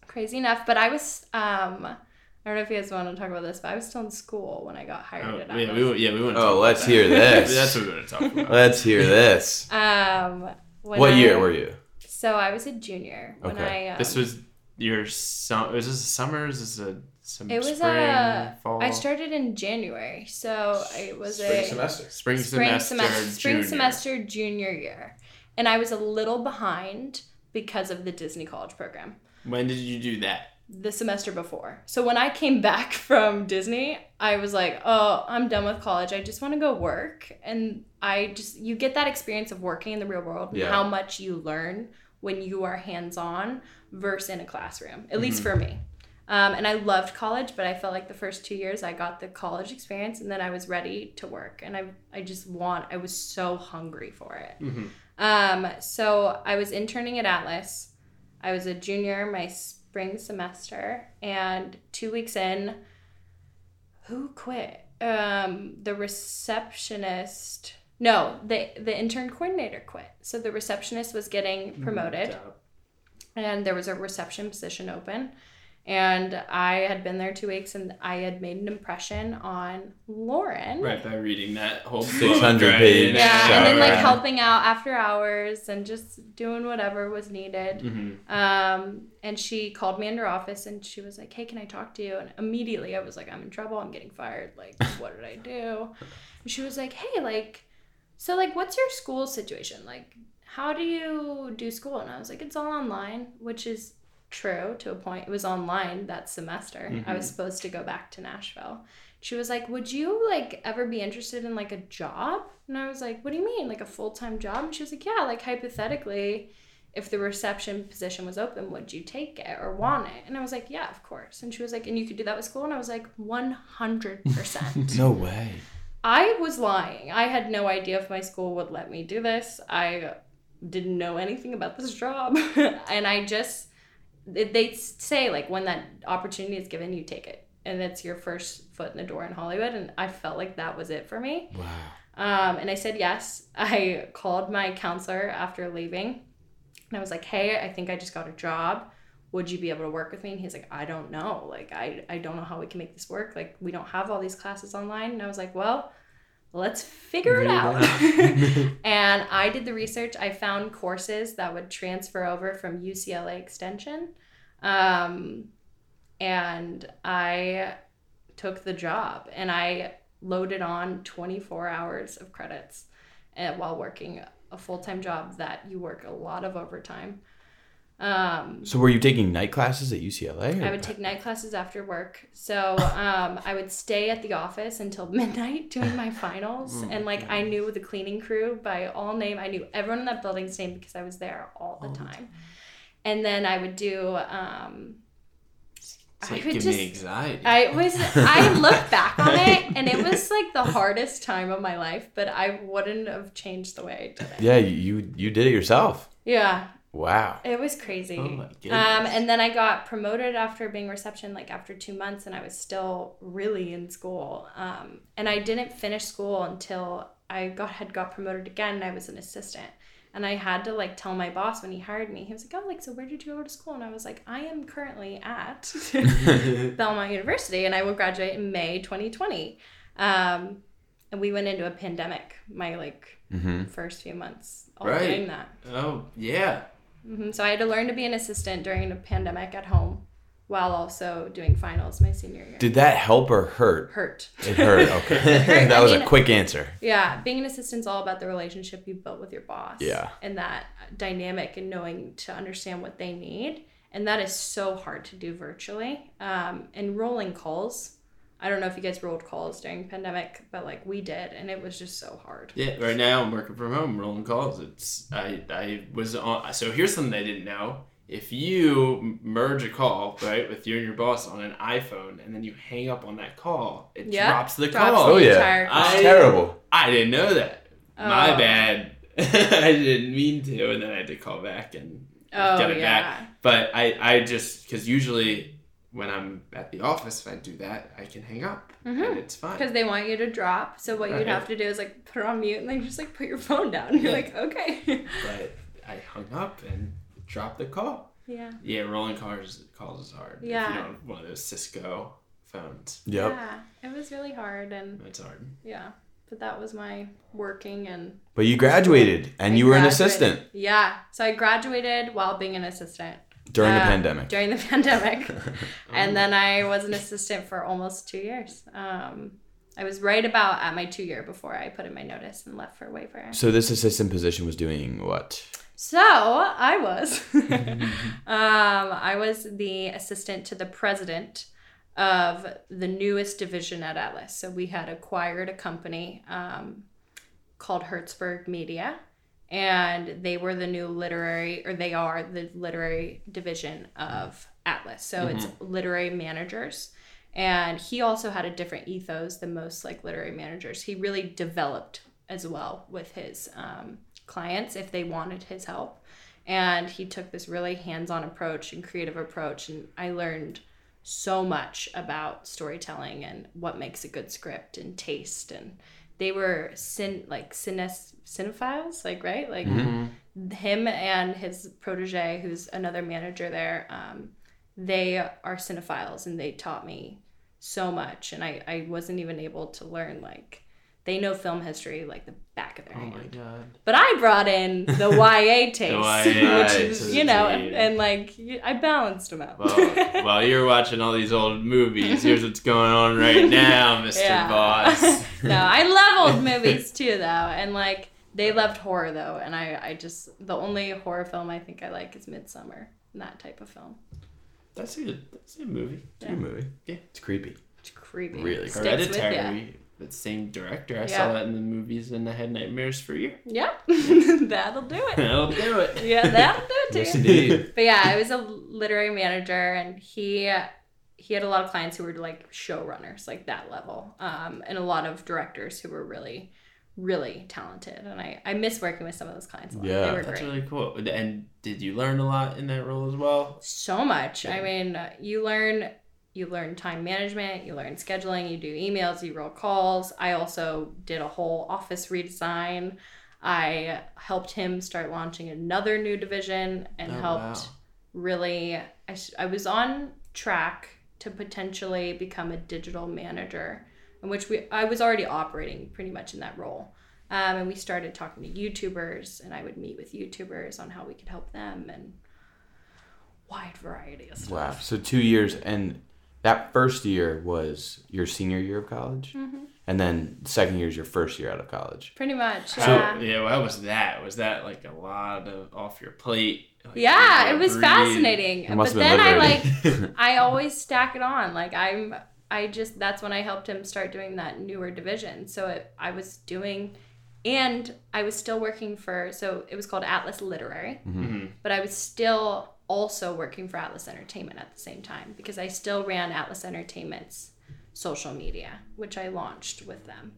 Speaker 3: crazy enough but I was um I don't know if you guys want to talk about this but I was still in school when I got hired
Speaker 2: Oh,
Speaker 3: at
Speaker 2: yeah, we, yeah, we want to
Speaker 1: Oh, let's hear this.
Speaker 2: That's what we want to talk about.
Speaker 1: Let's hear this.
Speaker 3: um when
Speaker 1: What
Speaker 3: I-
Speaker 1: year were you?
Speaker 3: So I was a junior when
Speaker 1: Okay.
Speaker 3: I. Um,
Speaker 2: This was your sum. Was this a summer? Is this a some
Speaker 3: It was
Speaker 2: spring,
Speaker 3: a.
Speaker 2: fall?
Speaker 3: I started in January, so it was
Speaker 1: Spring
Speaker 3: a
Speaker 1: semester.
Speaker 2: spring,
Speaker 3: spring
Speaker 2: semester.
Speaker 3: semester, spring
Speaker 2: junior.
Speaker 3: semester junior year, and I was a little behind because of the Disney College program
Speaker 2: When did you do that?
Speaker 3: the semester before. So when I came back from Disney, I was like, "Oh, I'm done with college. I just want to go work." And I just you get that experience of working in the real world and
Speaker 1: Yeah.
Speaker 3: how much you learn when you are hands-on versus in a classroom. At least
Speaker 1: Mm-hmm.
Speaker 3: for me. Um, and I loved college, but I felt like the first two years I got the college experience, and then I was ready to work. And I, I just want, I was so hungry for it.
Speaker 2: Mhm.
Speaker 3: Um, so I was interning at Atlas. I was a junior my spring semester, and two weeks in, who quit? Um, the receptionist. No, the the intern coordinator quit. So the receptionist was getting promoted and there was a reception position open and i had been there two weeks and i had made an impression on lauren.
Speaker 2: Right by reading that whole
Speaker 1: 600 page
Speaker 3: yeah and then like
Speaker 1: Right.
Speaker 3: helping out after hours and just doing whatever was needed.
Speaker 2: Mhm.
Speaker 3: um, and she called me into her office and she was like hey can i talk to you? And immediately i was like i'm in trouble. I'm getting fired. Like what did i do? And she was like hey like so like what's your school situation? Like how do you do school? And i was like it's all online which is true to a point. It was online that semester. I was mm-hmm. supposed to go back to nashville. She was like would you like ever be interested in like a job? And i was like what do you mean like a full-time job? And she was like yeah like hypothetically if the reception position was open would you take it or want it? And i was like yeah of course. And she was like and you could do that with school? And i was like 100%
Speaker 1: No way.
Speaker 3: I was lying. I had no idea if my school would let me do this. I didn't know anything about this job. and I just, they- they say, like, when that opportunity is given, you take it. And it's your first foot in the door in Hollywood. And I felt like that was it for me.
Speaker 1: Wow.
Speaker 3: Um, and I said yes. I called my counselor after leaving. And I was like, hey, I think I just got a job. Would you be able to work with me? And he's like, I don't know. Like, I, I don't know how we can make this work. Like, we don't have all these classes online. And I was like, well, let's figure it out. and I did the research. I found courses that would transfer over from UCLA Extension. Um, and I took the job and I loaded on 24 hours of credits uh, while working a full time job that you work a lot of overtime. Um,
Speaker 1: So were you taking night classes at UCLA? or-
Speaker 3: I would take night classes after work. So um, I would stay at the office until midnight doing my finals. and like I knew the cleaning crew by all name. I knew everyone in that building's name because I was there all the time. And then I would do. Um,
Speaker 2: It's
Speaker 3: I would
Speaker 2: give
Speaker 3: just.
Speaker 2: me anxiety.
Speaker 3: I was. I look back on it, and it was like the hardest time of my life. But I wouldn't have changed the way I did it.
Speaker 1: Yeah, you you did it yourself.
Speaker 3: Yeah,
Speaker 1: Wow.
Speaker 3: it was crazy.
Speaker 2: Oh my
Speaker 3: um, and then I got promoted after being reception, like after two months, and I was still really in school. Um, and I didn't finish school until I got had got promoted again, and I was an assistant. And I had to like tell my boss when he hired me. He was like, "Oh, like so, where did you go to school?" And I was like, "I am currently at Belmont University, and I will graduate in May 2020." Um, and we went into a pandemic my like
Speaker 1: Mm-hmm.
Speaker 3: first few months all
Speaker 2: Right.
Speaker 3: doing that.
Speaker 2: Oh yeah.
Speaker 3: Hmm So I had to learn to be an assistant during a pandemic at home, while also doing finals my senior year.
Speaker 1: Did that help or hurt?
Speaker 3: Hurt.
Speaker 1: It hurt. Okay,
Speaker 3: hurt.
Speaker 1: that
Speaker 3: I
Speaker 1: was
Speaker 3: mean-
Speaker 1: a quick answer.
Speaker 3: Yeah, being an assistant's all about the relationship you built with your boss.
Speaker 1: Yeah.
Speaker 3: And that dynamic and knowing to understand what they need. And that is so hard to do virtually. Um, and rolling calls. I don't know if you guys rolled calls during pandemic, but like we did, and it was just so hard.
Speaker 2: Yeah, right now I'm working from home, rolling calls. It's I I was on. So here's something I didn't know. If you merge a call right with you and your boss on an iPhone, and then you hang up on that call, it
Speaker 3: Yeah,
Speaker 2: drops the
Speaker 3: drops
Speaker 2: call.
Speaker 3: the
Speaker 1: Oh, yeah.
Speaker 3: entire call.
Speaker 2: I-
Speaker 1: Terrible.
Speaker 2: I didn't know that. My
Speaker 3: Oh.
Speaker 2: bad. I didn't mean to, and then I had to call back and
Speaker 3: Oh,
Speaker 2: get it
Speaker 3: yeah.
Speaker 2: back. But I I just because usually when I'm at the office, if I do that, I can hang up
Speaker 3: Mhm.
Speaker 2: and it's fine.
Speaker 3: Because they want you to drop. So what
Speaker 2: Right.
Speaker 3: you'd have to do is like put it on mute and then just like put your phone down. You're
Speaker 2: Yeah.
Speaker 3: like, okay.
Speaker 2: But I hung up and dropped the call.
Speaker 3: yeah.
Speaker 2: Yeah, rolling calls calls is hard. If
Speaker 3: Yeah.
Speaker 2: you don't one of those Cisco phones,
Speaker 1: Yep.
Speaker 3: Yeah. It was really hard and
Speaker 2: it's hard.
Speaker 3: yeah. But that was my working and
Speaker 1: But you graduated and
Speaker 3: I
Speaker 1: you were an assistant
Speaker 3: Yeah. So I graduated while being an assistant.
Speaker 1: During the
Speaker 3: Uh,
Speaker 1: pandemic.
Speaker 3: During the pandemic. and then I was an assistant for almost two years. Um, I was right about at my two year before I put in my notice and left for Wayfarer.
Speaker 1: So this assistant position was doing what?
Speaker 3: So I was, um, I was the assistant to the president of the newest division at Atlas. So we had acquired a company um, called Hertzberg Media, and they were the new literary, or they are the literary division of Atlas. So it's literary managers. And he also had a different ethos than most like literary managers. He really developed as well with his um, clients if they wanted his help. And he took this really hands on approach and creative approach. And I learned so much about storytelling and what makes a good script and taste. And they were cin- like cines- cinephiles, like, right? Like him and his protege, who's another manager there, um, they are cinephiles and they taught me so much. And I, I wasn't even able to learn, like, they know film history like the back of their
Speaker 2: Oh
Speaker 3: hand.
Speaker 2: my god.
Speaker 3: But I brought in the YA taste,
Speaker 2: YA
Speaker 3: which is, you know,
Speaker 2: team.
Speaker 3: and like I balanced them out.
Speaker 2: Well, while you're watching all these old movies, here's what's going on right now, Mr.
Speaker 3: Yeah.
Speaker 2: Boss.
Speaker 3: no, I love old movies too, though, and like they loved horror though, and I, I just the only horror film I think I like is Midsommar, and that type of film.
Speaker 2: That's a good. That's a good movie.
Speaker 1: It's a good movie.
Speaker 2: Yeah.
Speaker 1: It's creepy.
Speaker 3: It's creepy.
Speaker 1: Really
Speaker 3: Sticks with ya.
Speaker 2: Hereditary. The same director. I
Speaker 3: Yeah.
Speaker 2: saw that in the movies, and I had nightmares for you.
Speaker 3: Yeah, that'll do it.
Speaker 2: That'll do it.
Speaker 3: Yeah, that'll do it too.
Speaker 1: Yes, indeed.
Speaker 3: But yeah, I was a literary manager, and he he had a lot of clients who were like showrunners, like that level, um, and a lot of directors who were really, really talented. And I I miss working with some of those clients. A lot.
Speaker 1: Yeah.
Speaker 3: they were
Speaker 2: That's
Speaker 3: great.
Speaker 2: really cool. And did you learn a lot in that role as well?
Speaker 3: so much. I mean, you learn you learn time management, you learn scheduling, you do emails, you roll calls. I also did a whole office redesign. I helped him start launching another new division and
Speaker 2: Oh,
Speaker 3: helped
Speaker 2: wow.
Speaker 3: really I, I was on track to potentially become a digital manager in which we I was already operating pretty much in that role. Um, and we started talking to YouTubers, and I would meet with YouTubers on how we could help them and wide variety of stuff.
Speaker 1: Wow. So two years, and that first year was your senior year of college,
Speaker 3: Mm-hmm.
Speaker 1: and then second year is your first year out of college.
Speaker 3: Pretty much.
Speaker 2: So,
Speaker 3: Yeah.
Speaker 2: yeah, well, was that? Was that like a lot of off your plate? Like,
Speaker 3: yeah, it was
Speaker 2: breathe?
Speaker 3: fascinating.
Speaker 1: It
Speaker 3: But then
Speaker 1: been
Speaker 3: I like. I always stack it on. Like I'm I just that's when I helped him start doing that newer division. So it, I was doing and I was still working for so it was called Atlas Literary,
Speaker 2: Mhm.
Speaker 3: but I was still also working for Atlas Entertainment at the same time because I still ran Atlas Entertainment's social media, which I launched with them.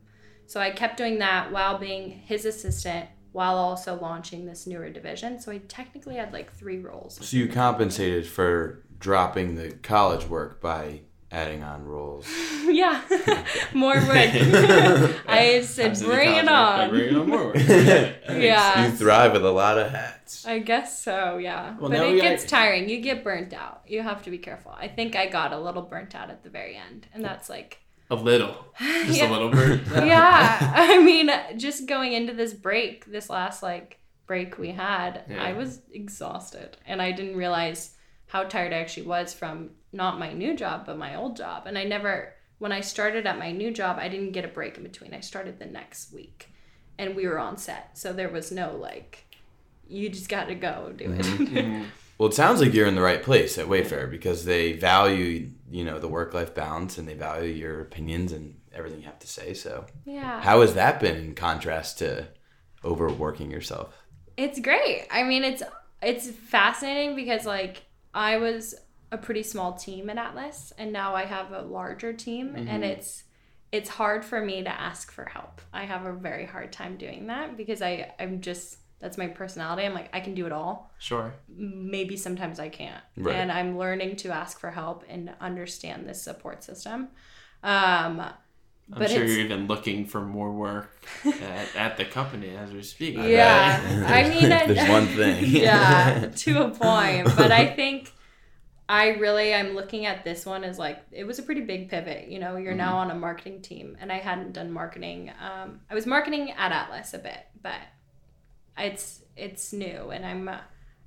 Speaker 3: So I kept doing that while being his assistant while also launching this newer division. So I technically had like three roles.
Speaker 1: So you compensated for dropping the college work by adding on roles.
Speaker 3: yeah, more work. I said,
Speaker 2: Times in the
Speaker 3: bring it
Speaker 2: college,
Speaker 3: on.
Speaker 2: Bring it on more.
Speaker 3: Yeah.
Speaker 1: You thrive with a lot of hats.
Speaker 3: I guess so, yeah.
Speaker 2: Well,
Speaker 3: but it
Speaker 2: we
Speaker 3: gets
Speaker 2: gotta-
Speaker 3: tiring. You get burnt out. You have to be careful. I think I got a little burnt out at the very end, and that's like
Speaker 2: A little. Just
Speaker 3: Yeah.
Speaker 2: a little bit.
Speaker 3: yeah, I mean, just going into this break, this last like break we had,
Speaker 2: Yeah.
Speaker 3: I was exhausted, and I didn't realize how tired I actually was from not my new job but my old job. And I never, when I started at my new job, I didn't get a break in between. I started the next week, and we were on set, so there was no like, you just got to go do it.
Speaker 2: Mhm.
Speaker 1: Well, it sounds like you're in the right place at Wayfarer because they value, you know, the work-life balance and they value your opinions and everything you have to say. So,
Speaker 3: yeah.
Speaker 1: how has that been in contrast to overworking yourself?
Speaker 3: It's great. I mean, it's it's fascinating because like I was a pretty small team at Atlas, and now I have a larger team, and it's it's hard for me to ask for help. I have a very hard time doing that because I I'm just that's my personality. I'm like I can do it all.
Speaker 2: Sure.
Speaker 3: Maybe sometimes I can't,
Speaker 1: Right.
Speaker 3: and I'm learning to ask for help and understand this support system. Um,
Speaker 2: I'm
Speaker 3: But
Speaker 2: sure you're even looking for more work at, at the company as we speak. I
Speaker 3: Yeah.
Speaker 2: bet.
Speaker 3: I mean, I-
Speaker 1: there's one thing.
Speaker 3: yeah, to a point. But I think I really I'm looking at this one as like it was a pretty big pivot. You know, you're now on a marketing team, and I hadn't done marketing. Um, I was marketing at Atlas a bit, but it's it's new, and I'm. Uh,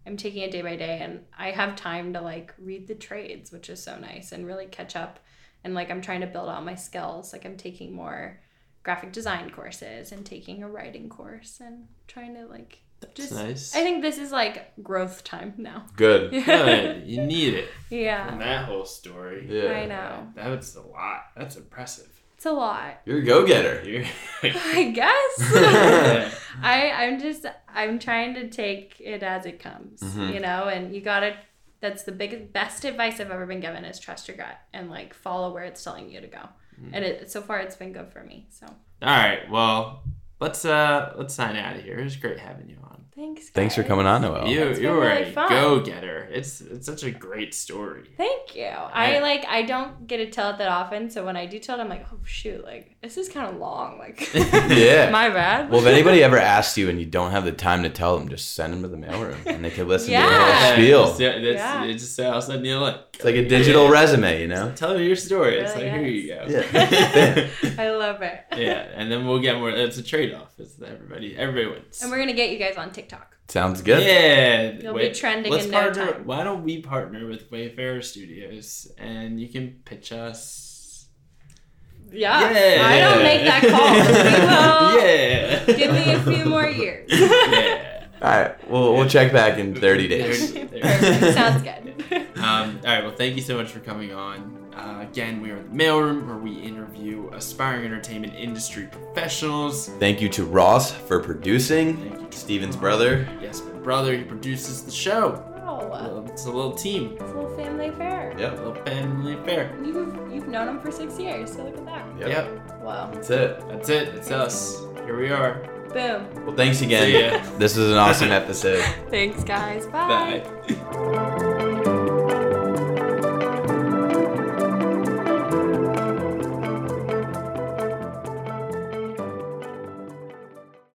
Speaker 3: I'm taking it day by day and I have time to like read the trades, which is so nice and really catch up. And like I'm trying to build out my skills. Like I'm taking more graphic design courses and taking a writing course and trying to like
Speaker 2: That's nice.
Speaker 3: I think this is like growth time now.
Speaker 1: Good.
Speaker 2: Good. You need it.
Speaker 3: Yeah,
Speaker 2: And that whole story.
Speaker 1: Yeah.
Speaker 3: I know.
Speaker 2: That was a lot. That's impressive.
Speaker 3: it's a lot.
Speaker 1: You're a go-getter.
Speaker 2: You're
Speaker 3: I guess. I I'm just I'm trying to take it as it comes,
Speaker 1: Mhm.
Speaker 3: you know, and you gotta. That's the biggest best advice I've ever been given is trust your gut and like follow where it's telling you to go. And it so far it's been good for me. So
Speaker 2: All right. Well, let's uh let's sign out of here. It was great having you on.
Speaker 3: Thanks.
Speaker 1: Thanks for coming on, Noelle.
Speaker 2: you
Speaker 3: It's
Speaker 2: you
Speaker 3: been
Speaker 2: were
Speaker 3: really
Speaker 2: a go getter. It's it's such a great story.
Speaker 3: Thank you. I like I don't get to tell it that often, so when I do tell it, I'm like, oh shoot, like this is kind of long. Like,
Speaker 1: Yeah.
Speaker 3: my bad.
Speaker 1: Well, if anybody ever asks you and you don't have the time to tell them, just send them to the mailroom and they can listen to your whole spiel.
Speaker 2: Just, yeah, that's,
Speaker 3: Yeah.
Speaker 2: It's just how sudden you look.
Speaker 1: It's like a digital resume, you know?
Speaker 2: Tell them your story. It's
Speaker 3: Really
Speaker 2: like here
Speaker 3: is.
Speaker 2: you go.
Speaker 1: Yeah.
Speaker 3: I love it.
Speaker 2: yeah, and then we'll get more. It's a trade off. It's everybody. Everybody wins.
Speaker 3: And we're gonna get you guys on TikTok.
Speaker 1: Sounds good.
Speaker 2: Yeah,
Speaker 3: You'll be trending in no
Speaker 2: partner,
Speaker 3: time.
Speaker 2: Why don't we partner with Wayfarer Studios and you can pitch us?
Speaker 3: Yeah.
Speaker 2: Yeah.
Speaker 3: I don't make that call. We will.
Speaker 2: yeah.
Speaker 3: Give me a few more years.
Speaker 2: yeah.
Speaker 1: All right. We'll, we'll check back in 30 days.
Speaker 3: Perfect. Sounds good.
Speaker 2: Um, all right. Well, thank you so much for coming on. Uh, again, we are in the mailroom where we interview aspiring entertainment industry professionals.
Speaker 1: Thank you to Ross for producing.
Speaker 2: Thank you, to
Speaker 1: Steven's
Speaker 2: Ross.
Speaker 1: brother.
Speaker 2: Yes, my brother. He produces the show.
Speaker 3: Oh,
Speaker 2: Well, It's a little team,
Speaker 3: it's a little family affair.
Speaker 1: Yep.
Speaker 2: a little family affair.
Speaker 3: You've, you've known him for six years, so look at that.
Speaker 1: Yep.
Speaker 2: Yep.
Speaker 3: Wow.
Speaker 1: That's it.
Speaker 2: That's it. It's us. Here we are.
Speaker 3: Boom.
Speaker 1: Well, thanks again.
Speaker 2: See ya.
Speaker 1: This was an awesome episode.
Speaker 3: Thanks, guys. Bye.
Speaker 2: Bye.